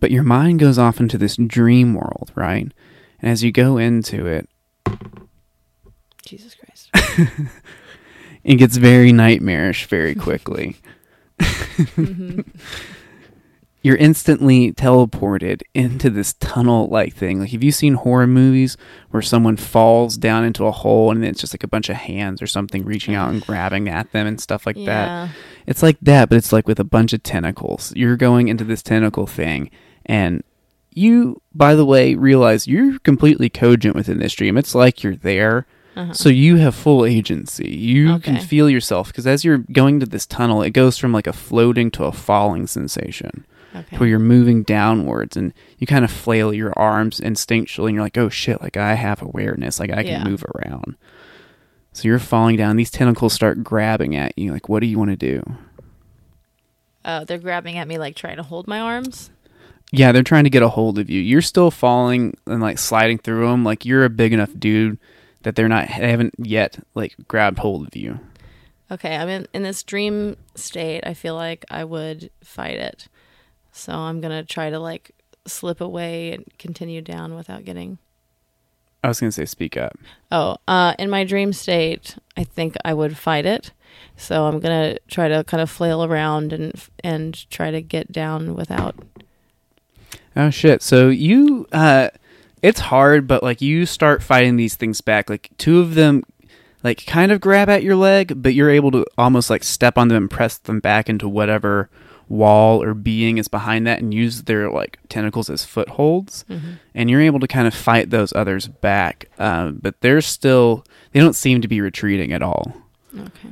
but your mind goes off into this dream world, right? And as you go into it, Jesus Christ. (laughs) it gets very nightmarish very quickly. hmm (laughs) You're instantly teleported into this tunnel like thing. Like, have you seen horror movies where someone falls down into a hole and it's just like a bunch of hands or something reaching out and grabbing at them and stuff like that? yeah. It's like that, but it's like with a bunch of tentacles. You're going into this tentacle thing, and you, by the way, realize you're completely cogent within this dream. It's like you're there, Uh-huh. so you have full agency. You can feel yourself because as you're going to this tunnel, it goes from like a floating to a falling sensation Okay. where you're moving downwards and you kind of flail your arms instinctually and you're like, oh shit, like I have awareness, like I can Yeah. move around. So you're falling down. These tentacles start grabbing at you. Like, what do you want to do? Uh, they're grabbing at me, like trying to hold my arms. Yeah, they're trying to get a hold of you. You're still falling and like sliding through them. Like you're a big enough dude that they're not they haven't yet like grabbed hold of you. Okay, I'm in, in this dream state. I feel like I would fight it. So I'm going to try to like slip away and continue down without getting. I was gonna say speak up. Oh, uh, in my dream state, I think I would fight it. So I'm going to try to kind of flail around and and try to get down without. Oh shit. So you uh it's hard, but like you start fighting these things back. Like two of them like kind of grab at your leg, but you're able to almost like step on them and press them back into whatever wall or being is behind that and use their like tentacles as footholds. Mhm. and you're able to kind of fight those others back. Um, but they're still they don't seem to be retreating at all. Okay.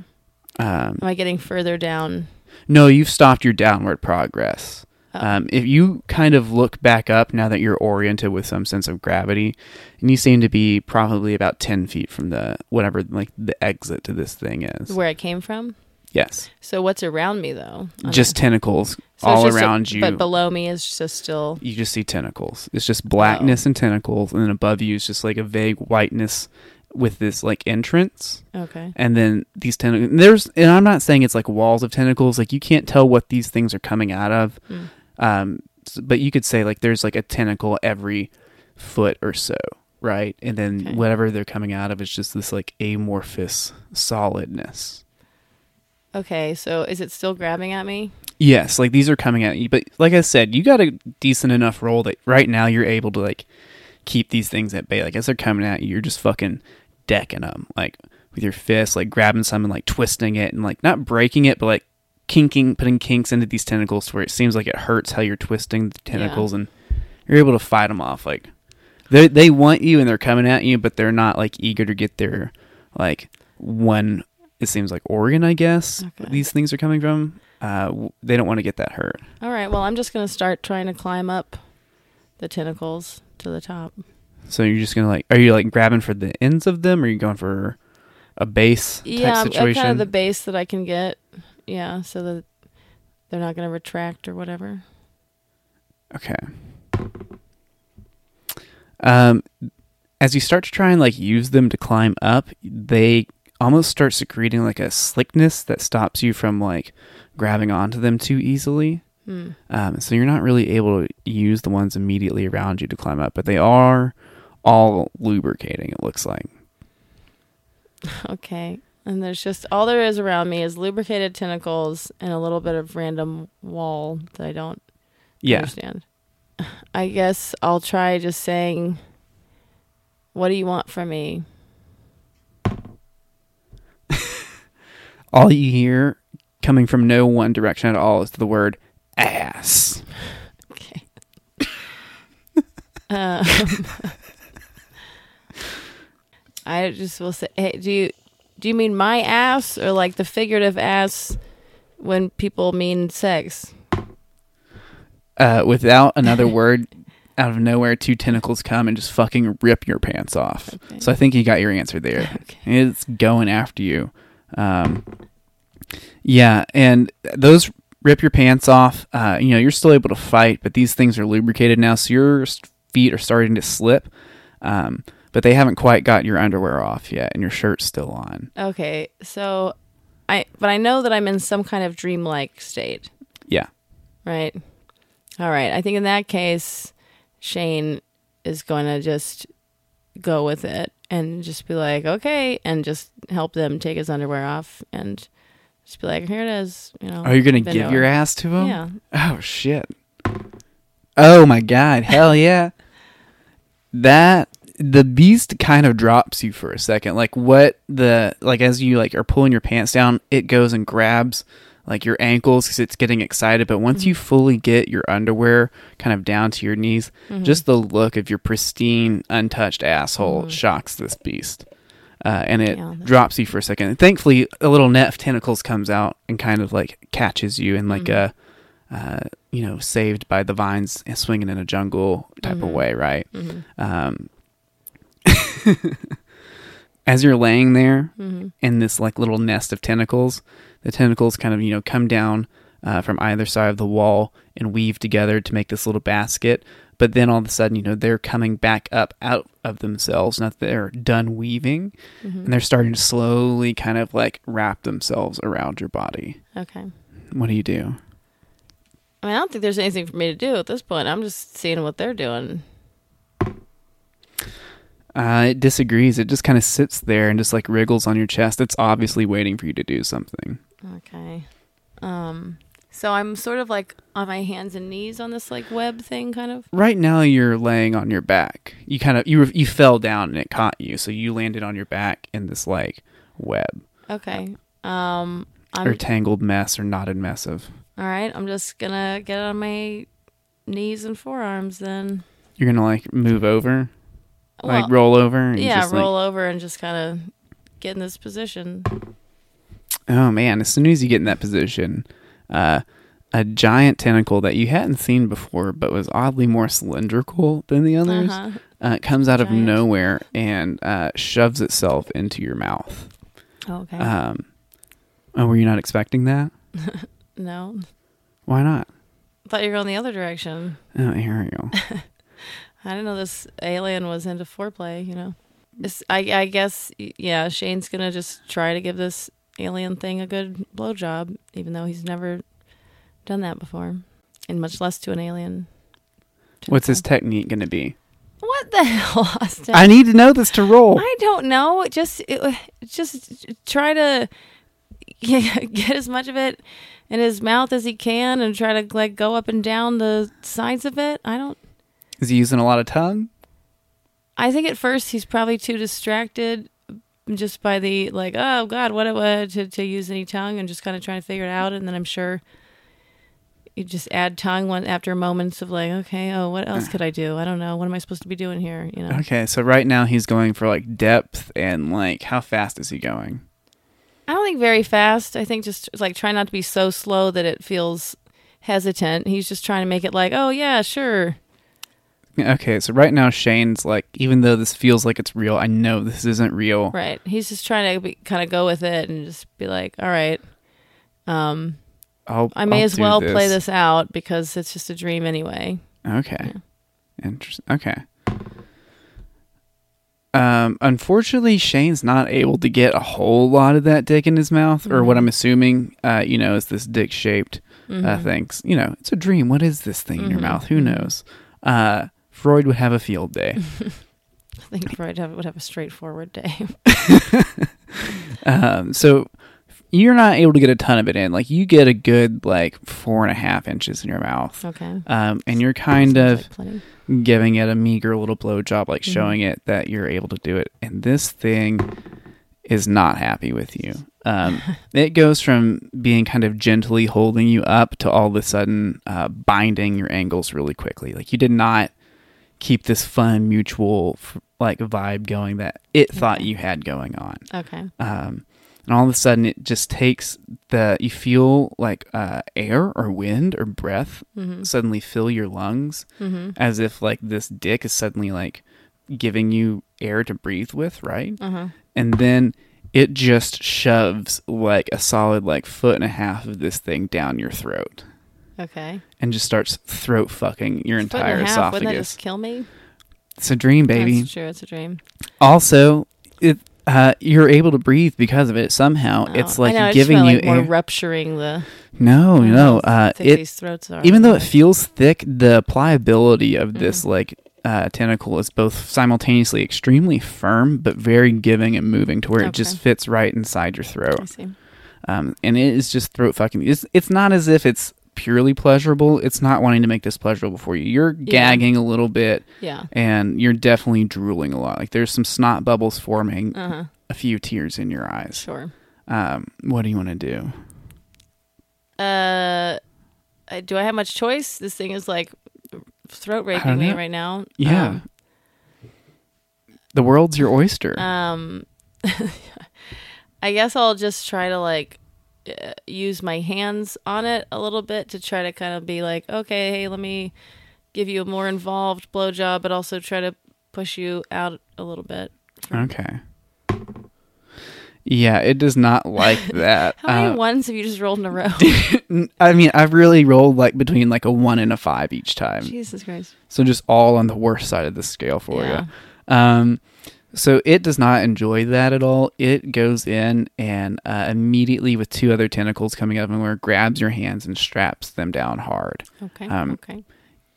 Um, Am I getting further down? no, you've stopped your downward progress. Oh. Um, if you kind of look back up now that you're oriented with some sense of gravity, and you seem to be probably about ten feet from the whatever like the exit to this thing is. Where I came from? yes, So what's around me though? Just tentacles So all just a- around you. But below me is just still. you just see tentacles. It's just blackness and tentacles, and then above you is just like a vague whiteness with this like entrance. Okay. and then these tentacles there's and i'm not saying it's like walls of tentacles like you can't tell what these things are coming out of Mm. um but you could say like there's like a tentacle every foot or so right and then Okay. whatever they're coming out of is just this like amorphous solidness Okay. So is it still grabbing at me? yes like these are coming at you but like i said you got a decent enough roll that right now you're able to like keep these things at bay like as they're coming at you you're just fucking decking them like with your fist like grabbing some and like twisting it and like not breaking it but like kinking putting kinks into these tentacles to where it seems like it hurts how you're twisting the tentacles and you're able to fight them off like they they want you and they're coming at you but they're not like eager to get their like one it seems like organ i guess Okay. these things are coming from uh w- they don't want to get that hurt All right. Well, I'm just gonna start trying to climb up the tentacles to the top. so you're just gonna like are you like grabbing for the ends of them or are you going for a base Yeah, I'm, I'm situation kind of the base that I can get. Yeah, so that they're not gonna retract or whatever. Okay. Um, as you start to try and like use them to climb up, they almost start secreting like a slickness that stops you from like grabbing onto them too easily. Hmm. Um, so you're not really able to use the ones immediately around you to climb up, but they are all lubricating. It looks like. (laughs) Okay. And there's just all there is around me is lubricated tentacles and a little bit of random wall that I don't Yeah. understand. (laughs) I guess I'll try just saying, "What do you want from me?" (laughs) All you hear coming from no one direction at all is the word ass. Okay. (laughs) um, (laughs) I just will say, hey, do you do you mean my ass or like the figurative ass when people mean sex? uh, without another word, (laughs) out of nowhere, two tentacles come and just fucking rip your pants off. Okay. So I think you got your answer there. Okay. It's going after you. Um, yeah, and those rip your pants off. Uh, you know, you're still able to fight, but these things are lubricated now, so your feet are starting to slip. Um, but they haven't quite got your underwear off yet, and your shirt's still on. Okay, so I but I know that I'm in some kind of dreamlike state. Yeah. Right. All right. I think in that case, Shane is going to just go with it and just be like, okay, and just help them take his underwear off and just be like, here it is. You know. Are you gonna give your ass to him? Yeah. Oh shit. Oh my god. Hell (laughs) yeah. That the beast kind of drops you for a second. Like what the like as you like are pulling your pants down, it goes and grabs like your ankles cuz it's getting excited, but once you fully get your underwear kind of down to your knees, Mm-hmm. just the look of your pristine untouched asshole shocks this beast. Uh, and it Yeah, drops you for a second. And thankfully, a little net of tentacles comes out and kind of like catches you in like a, uh, you know, saved by the vines and swinging in a jungle type of way, right? Mhm. Um, (laughs) as you're laying there Mhm. in this like little nest of tentacles, the tentacles kind of you know come down uh, from either side of the wall and weave together to make this little basket. But then all of a sudden, you know, they're coming back up out of themselves. Not that they're done weaving, Mm-hmm. and they're starting to slowly kind of like wrap themselves around your body. Okay. What do you do? I mean, I don't think there's anything for me to do at this point. I'm just seeing what they're doing. Uh, it disagrees. It just kind of sits there and just like wriggles on your chest. It's obviously waiting for you to do something. Okay. Um. So I'm sort of like on my hands and knees on this like web thing, kind of. Right now, you're laying on your back. You kind of you you fell down and it caught you, so you landed on your back in this like web Okay. Um. or I'm tangled mess or knotted mess of. all right. I'm just gonna get on my knees and forearms then. You're gonna like move over, Well, like roll over, and yeah, just, like- roll over and just kind of get in this position. Oh man! As soon as you get in that position, uh, a giant tentacle that you hadn't seen before, but was oddly more cylindrical than the others, Uh-huh. uh, comes out of nowhere and uh, shoves itself into your mouth. Okay. Um, oh, were you not expecting that? (laughs) no, Why not? I thought you were going the other direction. Oh, here we go. (laughs) I didn't know this alien was into foreplay. You know, it's, I I guess yeah. Shane's gonna just try to give this alien thing a good blowjob, even though he's never done that before, and much less to an alien. What's his technique going to be? What the (laughs) hell, Austin? I need to know this to roll. I don't know. Just it, just try to (laughs) get as much of it in his mouth as he can, and try to like go up and down the sides of it. I don't. Is he using a lot of tongue? I think at first he's probably too distracted just by the like, oh God, what it was to, to use any tongue and just kind of trying to figure it out. And then I'm sure you just add tongue one after moments of like, okay, oh, what else uh. could I do? I don't know. What am I supposed to be doing here? You know, Okay, so right now he's going for like depth and like how fast is he going? I don't think very fast. I think just like try not to be so slow that it feels hesitant. He's just trying to make it like, oh yeah, sure. Okay, so right now Shane's like, even though this feels like it's real, I know this isn't real. Right. He's just trying to be, kind of go with it and just be like, all right. Um, I'll, I may I'll as well play this out because it's just a dream anyway. Okay. Interesting. Okay. Um, unfortunately, Shane's not able to get a whole lot of that dick in his mouth, or what Mhm. I'm assuming, uh, you know, is this dick shaped uh, Mhm. thing. You know, it's a dream. What is this thing in your Mhm. mouth? Who Mhm. knows? Uh, Freud would have a field day. (laughs) I think Freud have, would have a straightforward day. (laughs) um, so you're not able to get a ton of it in. Like you get a good like four and a half inches in your mouth, Okay. um, and you're kind of like giving it a meager little blowjob, like Mhm. showing it that you're able to do it. And this thing is not happy with you. Um, (laughs) it goes from being kind of gently holding you up to all of a sudden uh, binding your ankles really quickly. Like you did not keep this fun mutual like vibe going that it thought you had going on. Okay. Um, and all of a sudden, it just takes the you feel like uh, air or wind or breath Mm-hmm. suddenly fill your lungs Mm-hmm. as if like this dick is suddenly like giving you air to breathe with, right? Uh-huh. And then it just shoves like a solid like foot and a half of this thing down your throat Okay. and just starts throat fucking your entire half, Wouldn't that esophagus. just kill me? It's a dream, baby. That's true. It's a dream. Also, it uh, you're able to breathe because of it somehow. Oh, it's like know, giving you like more air. rupturing the. no, no. Uh, thick it these throats are. even though it feels thick, the pliability of this Mhm. like uh, tentacle is both simultaneously extremely firm but very giving and moving to where it just fits right inside your I throat. see. Um, and it is just throat fucking. It's it's not as if it's purely pleasurable. It's not wanting to make this pleasurable for you. You're gagging a little bit Yeah. and you're definitely drooling a lot. Like there's some snot bubbles forming, Uh huh. a few tears in your eyes. Sure. Um, what do you want to do? Uh, do I have much choice? This thing is like throat raping me right now. Yeah. The world's your oyster. Um, um, (laughs) I guess I'll just try to like use my hands on it a little bit to try to kind of be like, okay, hey, let me give you a more involved blowjob, but also try to push you out a little bit. okay. Yeah, it does not like (laughs) that. How many Uh, ones have you just rolled in a row? (laughs) I mean, I've really rolled like between like a one and a five each time. Jesus Christ. So just all on the worst side of the scale for Yeah. you. Um, so it does not enjoy that at all. It goes in and uh, immediately with two other tentacles coming up and where grabs your hands and straps them down hard. Okay. Um, okay.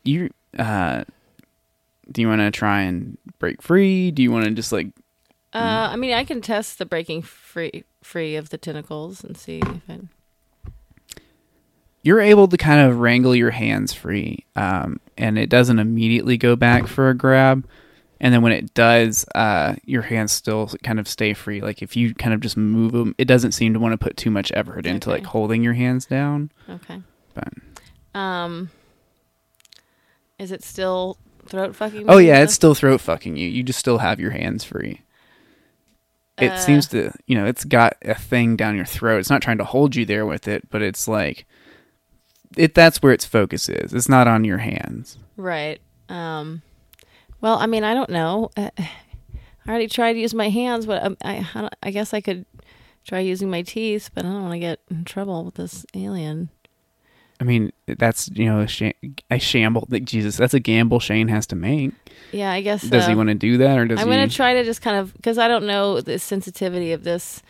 You, uh, do you want to try and break free? Do you want to just like Uh, I mean, I can test the breaking free free of the tentacles and see if it. you're able to kind of wrangle your hands free, um, and it doesn't immediately go back for a grab. And then when it does, uh, your hands still kind of stay free. Like if you kind of just move them, it doesn't seem to want to put too much effort into Okay. like holding your hands down. Okay. But Um. Is it still throat fucking? oh yeah, it's still throat fucking you. You just still have your hands free. It Uh, seems to, you know, it's got a thing down your throat. It's not trying to hold you there with it, but it's like, it. That's where its focus is. It's not on your hands. right. Um. Well, I mean, I don't know. Uh, I already tried to use my hands, but um, I I, I guess I could try using my teeth, but I don't want to get in trouble with this alien. I mean, that's you know a, sham- a shamble. Like Jesus, that's a gamble Shane has to make. Yeah, I guess. Does he uh, want to do that, or does I'm he? gonna try to just kind of because I don't know the sensitivity of this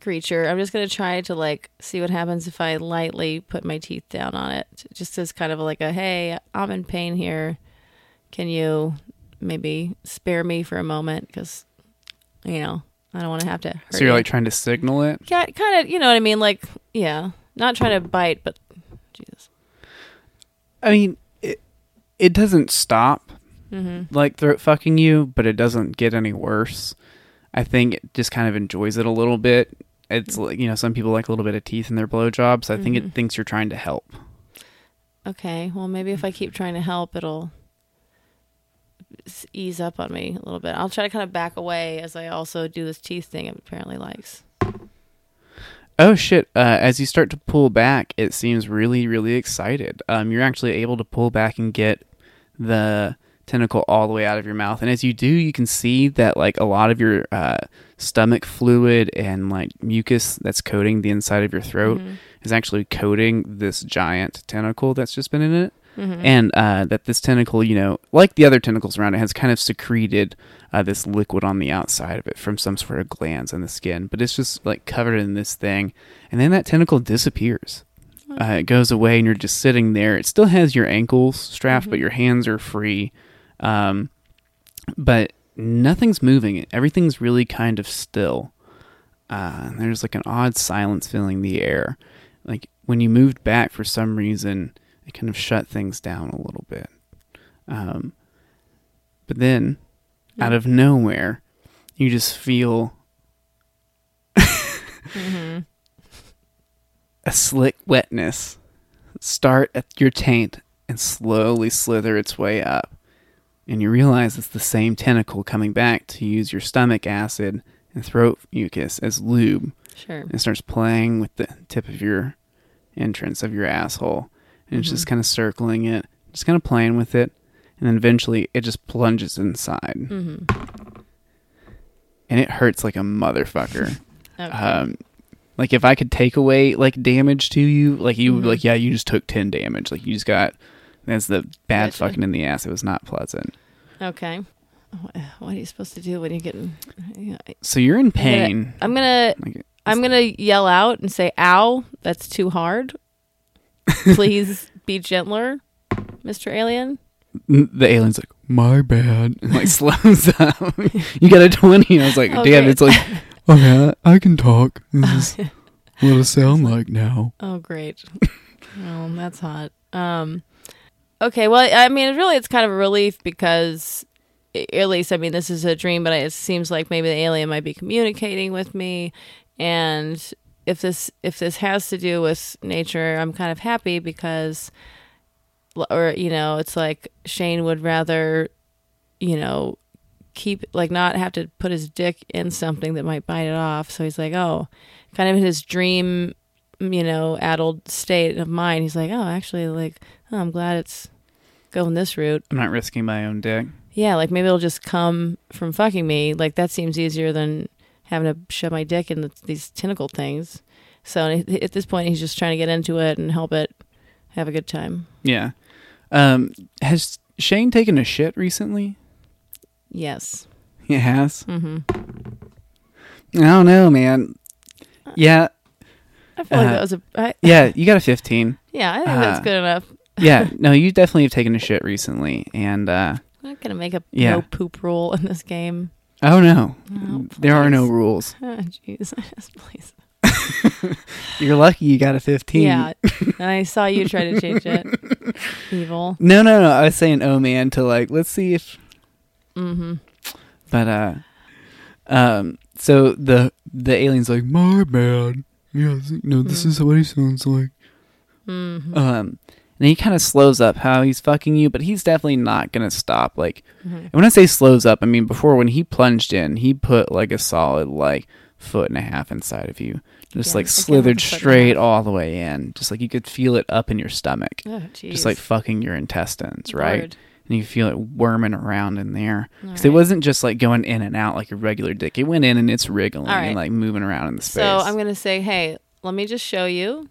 creature. I'm just gonna try to like see what happens if I lightly put my teeth down on it, just as kind of like a hey, I'm in pain here. Can you maybe spare me for a moment? Because you know I don't want to have to. Hurt so you're you. like trying to signal it. Yeah, kind of you know what I mean? Like yeah, not trying to bite, but Jesus. I mean, it it doesn't stop Mm-hmm. like throat fucking you, but it doesn't get any worse. I think it just kind of enjoys it a little bit. It's like you know, some people like a little bit of teeth in their blowjobs. So I think Mhm. it thinks you're trying to help. Okay, well maybe if I keep trying to help, it'll ease up on me a little bit. I'll try to kind of back away as I also do this teeth thing. It apparently likes. Oh shit! Uh, as you start to pull back, it seems really, really excited. Um, you're actually able to pull back and get the tentacle all the way out of your mouth, and as you do, you can see that like a lot of your uh, stomach fluid and like mucus that's coating the inside of your throat Mhm. is actually coating this giant tentacle that's just been in it, Mhm. and uh, that this tentacle, you know, like the other tentacles around it, has kind of secreted uh, this liquid on the outside of it from some sort of glands in the skin, but it's just like covered in this thing, and then that tentacle disappears. Uh, it goes away, and you're just sitting there. It still has your ankles strapped, but Mhm. your hands are free. Um, but nothing's moving. Everything's really kind of still. Uh, there's like an odd silence filling the air. Like when you moved back for some reason, it kind of shut things down a little bit. Um, but then, out of nowhere, you just feel Mhm. a slick wetness start at your taint and slowly slither its way up. And you realize it's the same tentacle coming back to use your stomach acid and throat mucus as lube. Sure. And it starts playing with the tip of your entrance of your asshole. And it's just kind of circling it, just kind of playing with it. And then eventually it just plunges inside. hmm And it hurts like a motherfucker. (laughs) Okay. um like if i could take away like damage to you like you would be Mhm. like yeah you just took 10 damage like you just got that's the bad Gotcha. fucking in the ass it was not pleasant okay. what, are you supposed to do when you're getting? You know, So you're in pain. I'm gonna Like, I'm gonna yell out and say, "Ow, that's too hard. (laughs) Please be gentler, Mr. Alien." the alien's like, my bad. And (laughs) like slows (laughs) up. you got a 20. I was like, Oh, damn, it's like, okay, I, I can talk. This is what it sound like now. Oh, great. oh, that's hot. Um, okay. Well, I mean, really, it's kind of a relief because, at least, I mean, this is a dream, but it seems like maybe the alien might be communicating with me, and if this if this has to do with nature, I'm kind of happy because, or you know, it's like Shane would rather, you know, keep like not have to put his dick in something that might bite it off. So he's like, oh, kind of in his dream mm, you know, addled state of mind, he's like, oh, actually, like, oh, I'm glad it's going this route. I'm not risking my own dick. Yeah, like maybe it'll just come from fucking me. Like that seems easier than having to shove my dick in the, these tentacle things. So at this point, he's just trying to get into it and help it have a good time. Yeah. Um, has Shane taken a shit recently? Yes. He has. hmm I don't know, man. Yeah, I feel like Uh, that was a I, (laughs) yeah. You got a 15. yeah. I think that's Uh, good enough. Yeah. (laughs) No, you definitely have taken a shit recently, and uh, I'm not gonna make a Yeah. no poop rule in this game. Oh no, Oh, there are no rules. (laughs) Oh, Jeez, (laughs) please. (laughs) You're lucky you got a 15. Yeah, and I saw you try to change it. Evil. No, no, no. I was saying, oh man, to like, let's see if Mm-hmm. But uh um so the the alien's like, My bad. Yeah, no, this Hmm. is what he sounds like. Mm-hmm. Um and he kind of slows up how he's fucking you, but he's definitely not gonna stop. Like Mhm. and when I say slows up, I mean before when he plunged in, he put like a solid like foot and a half inside of you. Just Yeah, like slithered with a foot and a straight all the way in. Just like you could feel it up in your stomach. Oh. Just like fucking your intestines, right? And you feel it worming around in there. Because it wasn't just like going in and out like a regular dick. It went in and it's wriggling right. and like moving around in the space. So I'm gonna say, hey, let me just show you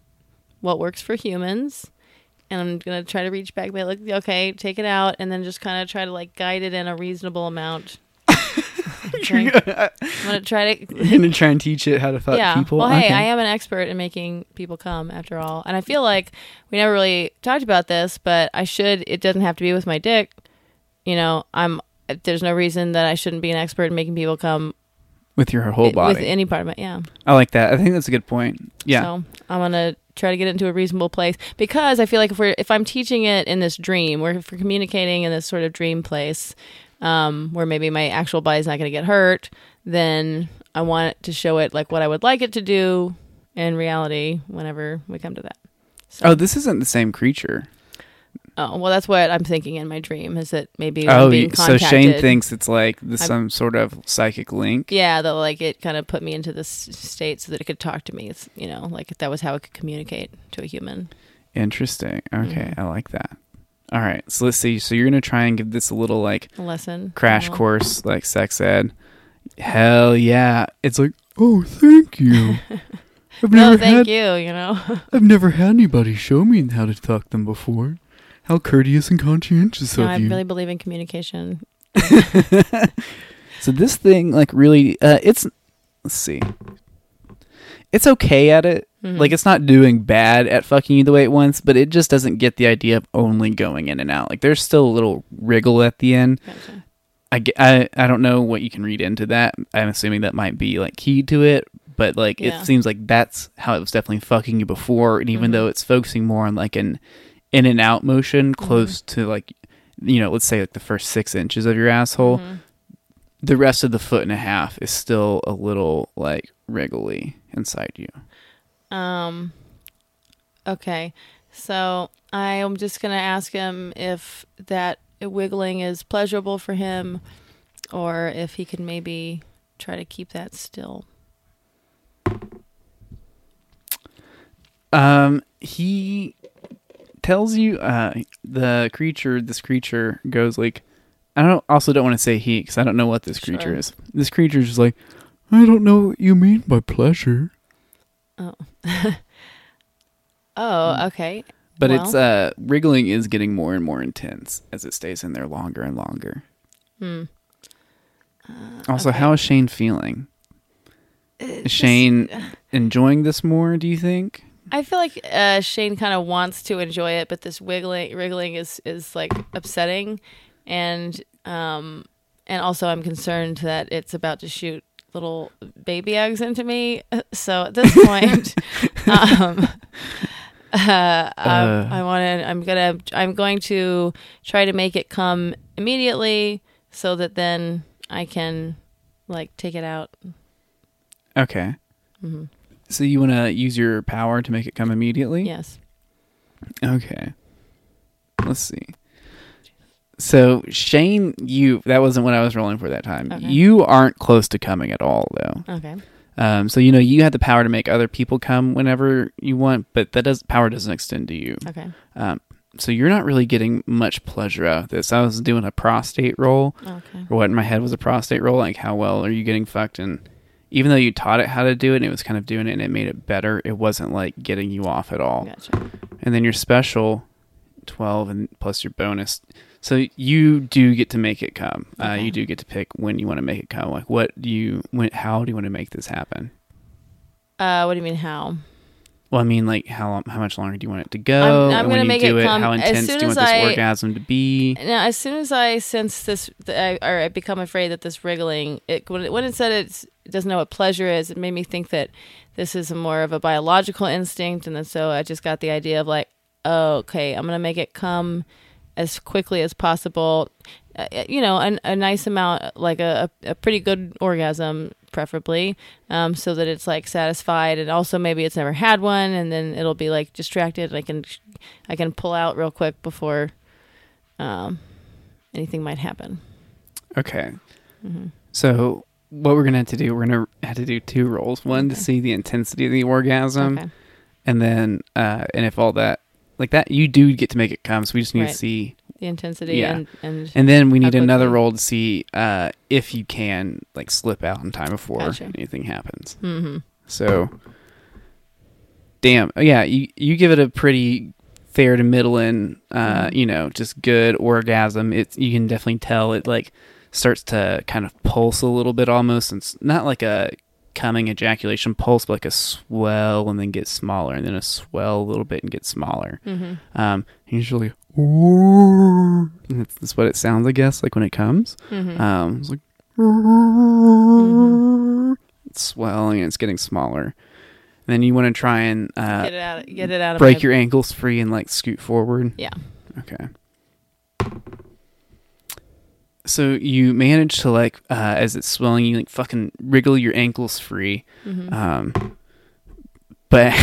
what works for humans, and I'm gonna try to reach back, but like, okay, take it out, and then just kind of try to like guide it in a reasonable amount. (laughs) Okay. You're uh, I'm gonna try to. (laughs) gonna try and teach it how to fuck yeah. people. Well, hey, Okay. I am an expert in making people come, after all, and I feel like we never really talked about this, but I should. It doesn't have to be with my dick. You know, I'm. There's no reason that I shouldn't be an expert in making people come with your whole body. with any part of it. Yeah. I like that. I think that's a good point. Yeah. So I'm gonna try to get into a reasonable place because I feel like if we're if I'm teaching it in this dream, or if we're communicating in this sort of dream place, um, where maybe my actual body's not gonna get hurt, then I want to show it like what I would like it to do in reality whenever we come to that. So, oh, this isn't the same creature. Oh, well, that's what I'm thinking in my dream is that maybe Oh, being so. Shane thinks it's like the, I'm- some sort of psychic link. Yeah, that like it kind of put me into this state so that it could talk to me. It's you know like that was how it could communicate to a human. Interesting. Okay, Mhm. I like that. All right, so let's see. So you're gonna try and give this a little like A lesson. crash you course, like sex ed. Hell yeah! It's like, oh, thank you. (laughs) I've No, thank had you. You know. (laughs) I've never had anybody show me how to fuck them before. How courteous and conscientious No, of I you. really believe in communication. (laughs) so this thing, like, really, uh, it's. Let's see. It's okay at it. Mhm. Like, it's not doing bad at fucking you the way it wants, but it just doesn't get the idea of only going in and out. Like, there's still a little wriggle at the end. Gotcha. I, I, I don't know what you can read into that. I'm assuming that might be like key to it, but like Yeah. it seems like that's how it was definitely fucking you before. And even Mhm. though it's focusing more on like an in and out motion, Mm-hmm. close to like you know, let's say like the first six inches of your asshole, Mhm. the rest of the foot and a half is still a little like wriggly inside you. Um. Okay, so I am just gonna ask him if that wiggling is pleasurable for him, or if he can maybe try to keep that still. Um, he tells you uh the creature this creature goes like I don't also don't want to say he because I don't know what this creature Sure. is. This creature is just like I don't know what you mean by pleasure, Oh. (laughs) Oh, okay. but it's Well. uh wriggling is getting more and more intense as it stays in there longer and longer. Hmm. Also, okay. how is Shane feeling? Is Shane enjoying this more? Do you think? I feel like uh, Shane kind of wants to enjoy it, but this wiggling, wriggling is is like upsetting, and um, and also I'm concerned that it's about to shoot little baby eggs into me. (laughs) So at this point, (laughs) (laughs) um, uh, Uh. I want to. I'm gonna. I'm going to try to make it come immediately, so that then I can like take it out. Okay. hmm So you want to use your power to make it come immediately? Yes. Okay. Let's see. So Shane, you that wasn't what I was rolling for that time. Okay. You aren't close to coming at all, though. Okay. Um, so you know you have the power to make other people come whenever you want, but that does power doesn't extend to you. Okay. Um, so you're not really getting much pleasure out of this. I was doing a prostate roll, Okay. or what in my head was a prostate roll, like how well are you getting fucked? And even though you taught it how to do it, and it was kind of doing it, and it made it better. It wasn't like getting you off at all. Gotcha. And then your special, twelve, and plus your bonus. So you do get to make it come. Uh, you do get to pick when you want to make it come. Like what do you? When? How do you want to make this happen? Uh, what do you mean how? Well, I mean, like how long, how much longer do you want it to go? I'm- I'm gonna make do it it, come how as intense soon do you want as this I- orgasm to be? Now, as soon as I sense this, th- I, or I become afraid that this wriggling, it when it, when it said it's, it doesn't know what pleasure is, it made me think that this is more of a biological instinct, and then so I just got the idea of like, oh, okay, I'm gonna make it come as quickly as possible. Uh, you know, an, a nice amount, like a, a pretty good orgasm, preferably, um, so that it's like satisfied, and also maybe it's never had one, and then it'll be like distracted. And I can, I can pull out real quick before, um, anything might happen. Okay. hmm So what we're gonna have to do, we're gonna have to do two rolls. One to see the intensity of the orgasm, okay. and then uh, and if all that like that, you do get to make it come. So we just need Right. to see, The intensity Yeah. and and and then we need another roll to see uh, if you can like slip out in time before Gotcha. anything happens. hmm So, damn, oh, yeah, you you give it a pretty fair to middle in, uh, Mhm. you know, just good orgasm. It's you can definitely tell it like starts to kind of pulse a little bit almost, and it's not like a coming ejaculation pulse, but like a swell and then get smaller, and then a swell a little bit and get smaller. hmm Um, usually, that's, that's what it sounds, I guess, like when it comes. hmm Um, it's like it's swelling and it's getting smaller. And then you want to try and uh, get it out. Get it out break your ankles free and like scoot forward. Yeah. Okay. So you manage to like uh, as it's swelling, you like fucking wriggle your ankles free. Mhm. Um, but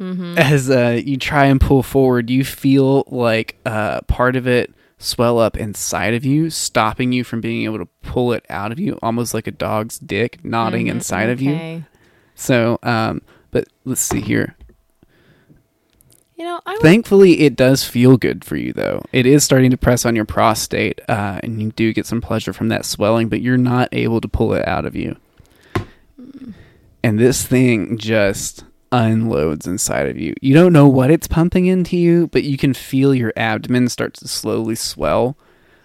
Mhm. as uh, you try and pull forward, you feel like uh, part of it swell up inside of you, stopping you from being able to pull it out of you, almost like a dog's dick knotting Mhm. inside of you. So, um, but let's see here. You know, I would, Thankfully, it does feel good for you, though. It is starting to press on your prostate, uh, and you do get some pleasure from that swelling, but you're not able to pull it out of you. And this thing just unloads inside of you. You don't know what it's pumping into you, but you can feel your abdomen start to slowly swell.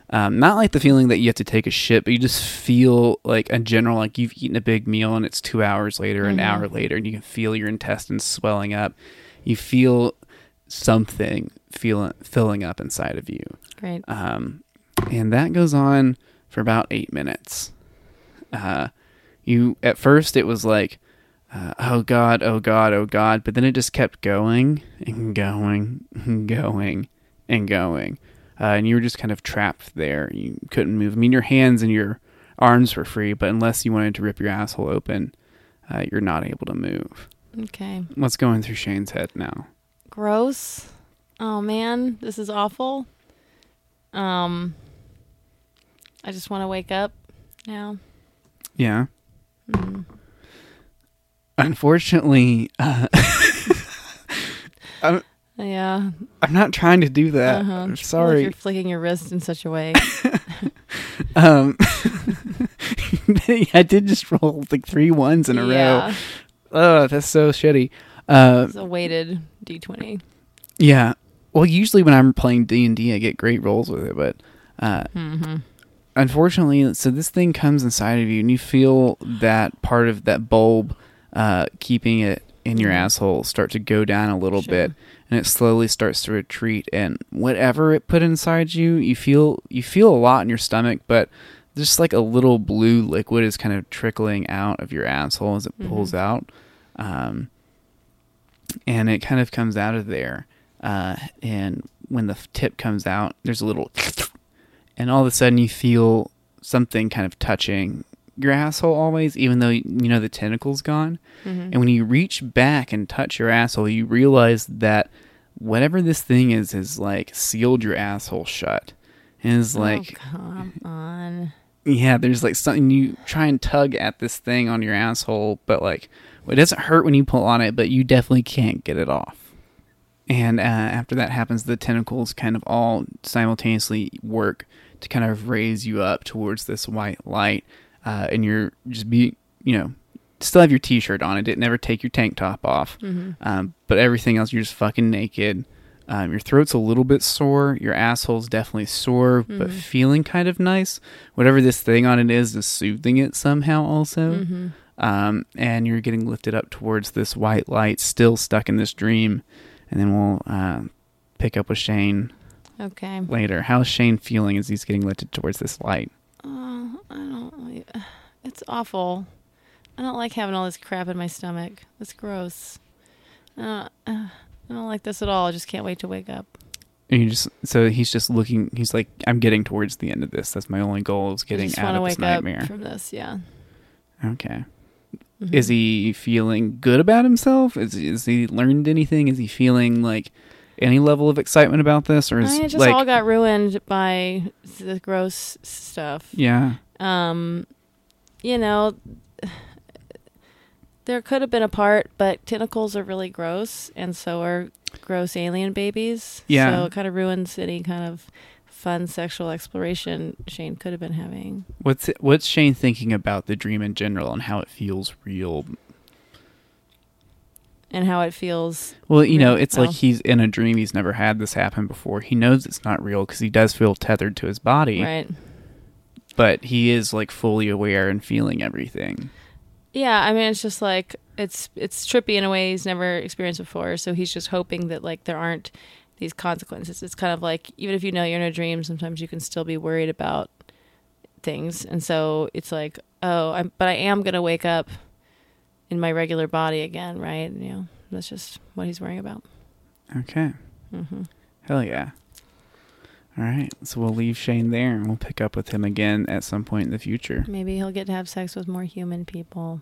Um, not like the feeling that you have to take a shit, but you just feel like a general, like you've eaten a big meal and it's two hours later, an Mhm. hour later, and you can feel your intestines swelling up. You feel something feeling filling up inside of you. great. Um, and that goes on for about eight minutes. Uh, you at first it was like, uh, oh god, oh god, oh god, but then it just kept going and going and going and going, uh, and you were just kind of trapped there. You couldn't move. I mean, your hands and your arms were free, but unless you wanted to rip your asshole open, uh, you're not able to move. Okay. What's going through Shane's head now? Gross. Oh man, this is awful. Um, I just want to wake up now. Yeah. Mm. Unfortunately, uh, (laughs) Yeah. I'm not trying to do that. uh-huh. I'm Like sorry. you're flicking your wrist in such a way. (laughs) Um, (laughs) I did just roll like three ones in a row. Oh, that's so shitty. Uh, It's a weighted D20. yeah. well, usually when I'm playing D and D, I get great rolls with it, but uh, Mm-hmm. unfortunately, so this thing comes inside of you, and you feel that part of that bulb uh, keeping it in your Mhm. asshole start to go down a little Sure. bit, and it slowly starts to retreat. And whatever it put inside you, you feel you feel a lot in your stomach, but just like a little blue liquid is kind of trickling out of your asshole as it pulls Mhm. out, um, and it kind of comes out of there. Uh, and when the tip comes out, there's a little (laughs) and all of a sudden you feel something kind of touching your asshole always even though you know the tentacle's gone Mm-hmm. and when you reach back and touch your asshole you realize that whatever this thing is is like sealed your asshole shut and is like oh, come on. yeah there's like something you try and tug at this thing on your asshole but like it doesn't hurt when you pull on it but you definitely can't get it off. And uh, after that happens the tentacles kind of all simultaneously work to kind of raise you up towards this white light uh, and you're just be you know still have your t-shirt on. It didn't ever take your tank top off. Mm-hmm. um, but everything else you're just fucking naked. Um, your throat's a little bit sore. Your asshole's definitely sore but Mhm. feeling kind of nice. Whatever this thing on it is is soothing it somehow also. Mm-hmm. Um, and you're getting lifted up towards this white light still stuck in this dream and then we'll uh, pick up with shane Okay. later how's shane feeling as he's getting lifted towards this light Oh, I don't. It's awful. I don't like having all this crap in my stomach. It's gross. Uh, uh, I don't like this at all. I just can't wait to wake up. and you just so he's just looking he's like i'm getting towards the end of this that's my only goal is getting out of this nightmare from this. Yeah. okay Mhm. Is he feeling good about himself? Is is he learned anything? Is he feeling like any level of excitement about this, or is it just like all got ruined by the gross stuff. yeah, Um, you know, there could have been a part, but tentacles are really gross, and so are gross alien babies. Yeah. So it kind of ruins any kind of fun sexual exploration Shane could have been having. what's it, what's Shane thinking about the dream in general and how it feels real? And how it feels. Well, you know, Real- it's like oh. he's in a dream. He's never had this happen before. He knows it's not real because he does feel tethered to his body, Right. but he is like fully aware and feeling everything. Yeah, I mean it's just like it's it's trippy in a way he's never experienced before. So he's just hoping that like there aren't these consequences. It's kind of like even if you know you're in a dream, sometimes you can still be worried about things. And so it's like, oh, I'm but I am gonna wake up in my regular body again, right? You know, that's just what he's worrying about. Okay, Mm-hmm. hell yeah. All right, so we'll leave Shane there and we'll pick up with him again at some point in the future. Maybe he'll get to have sex with more human people.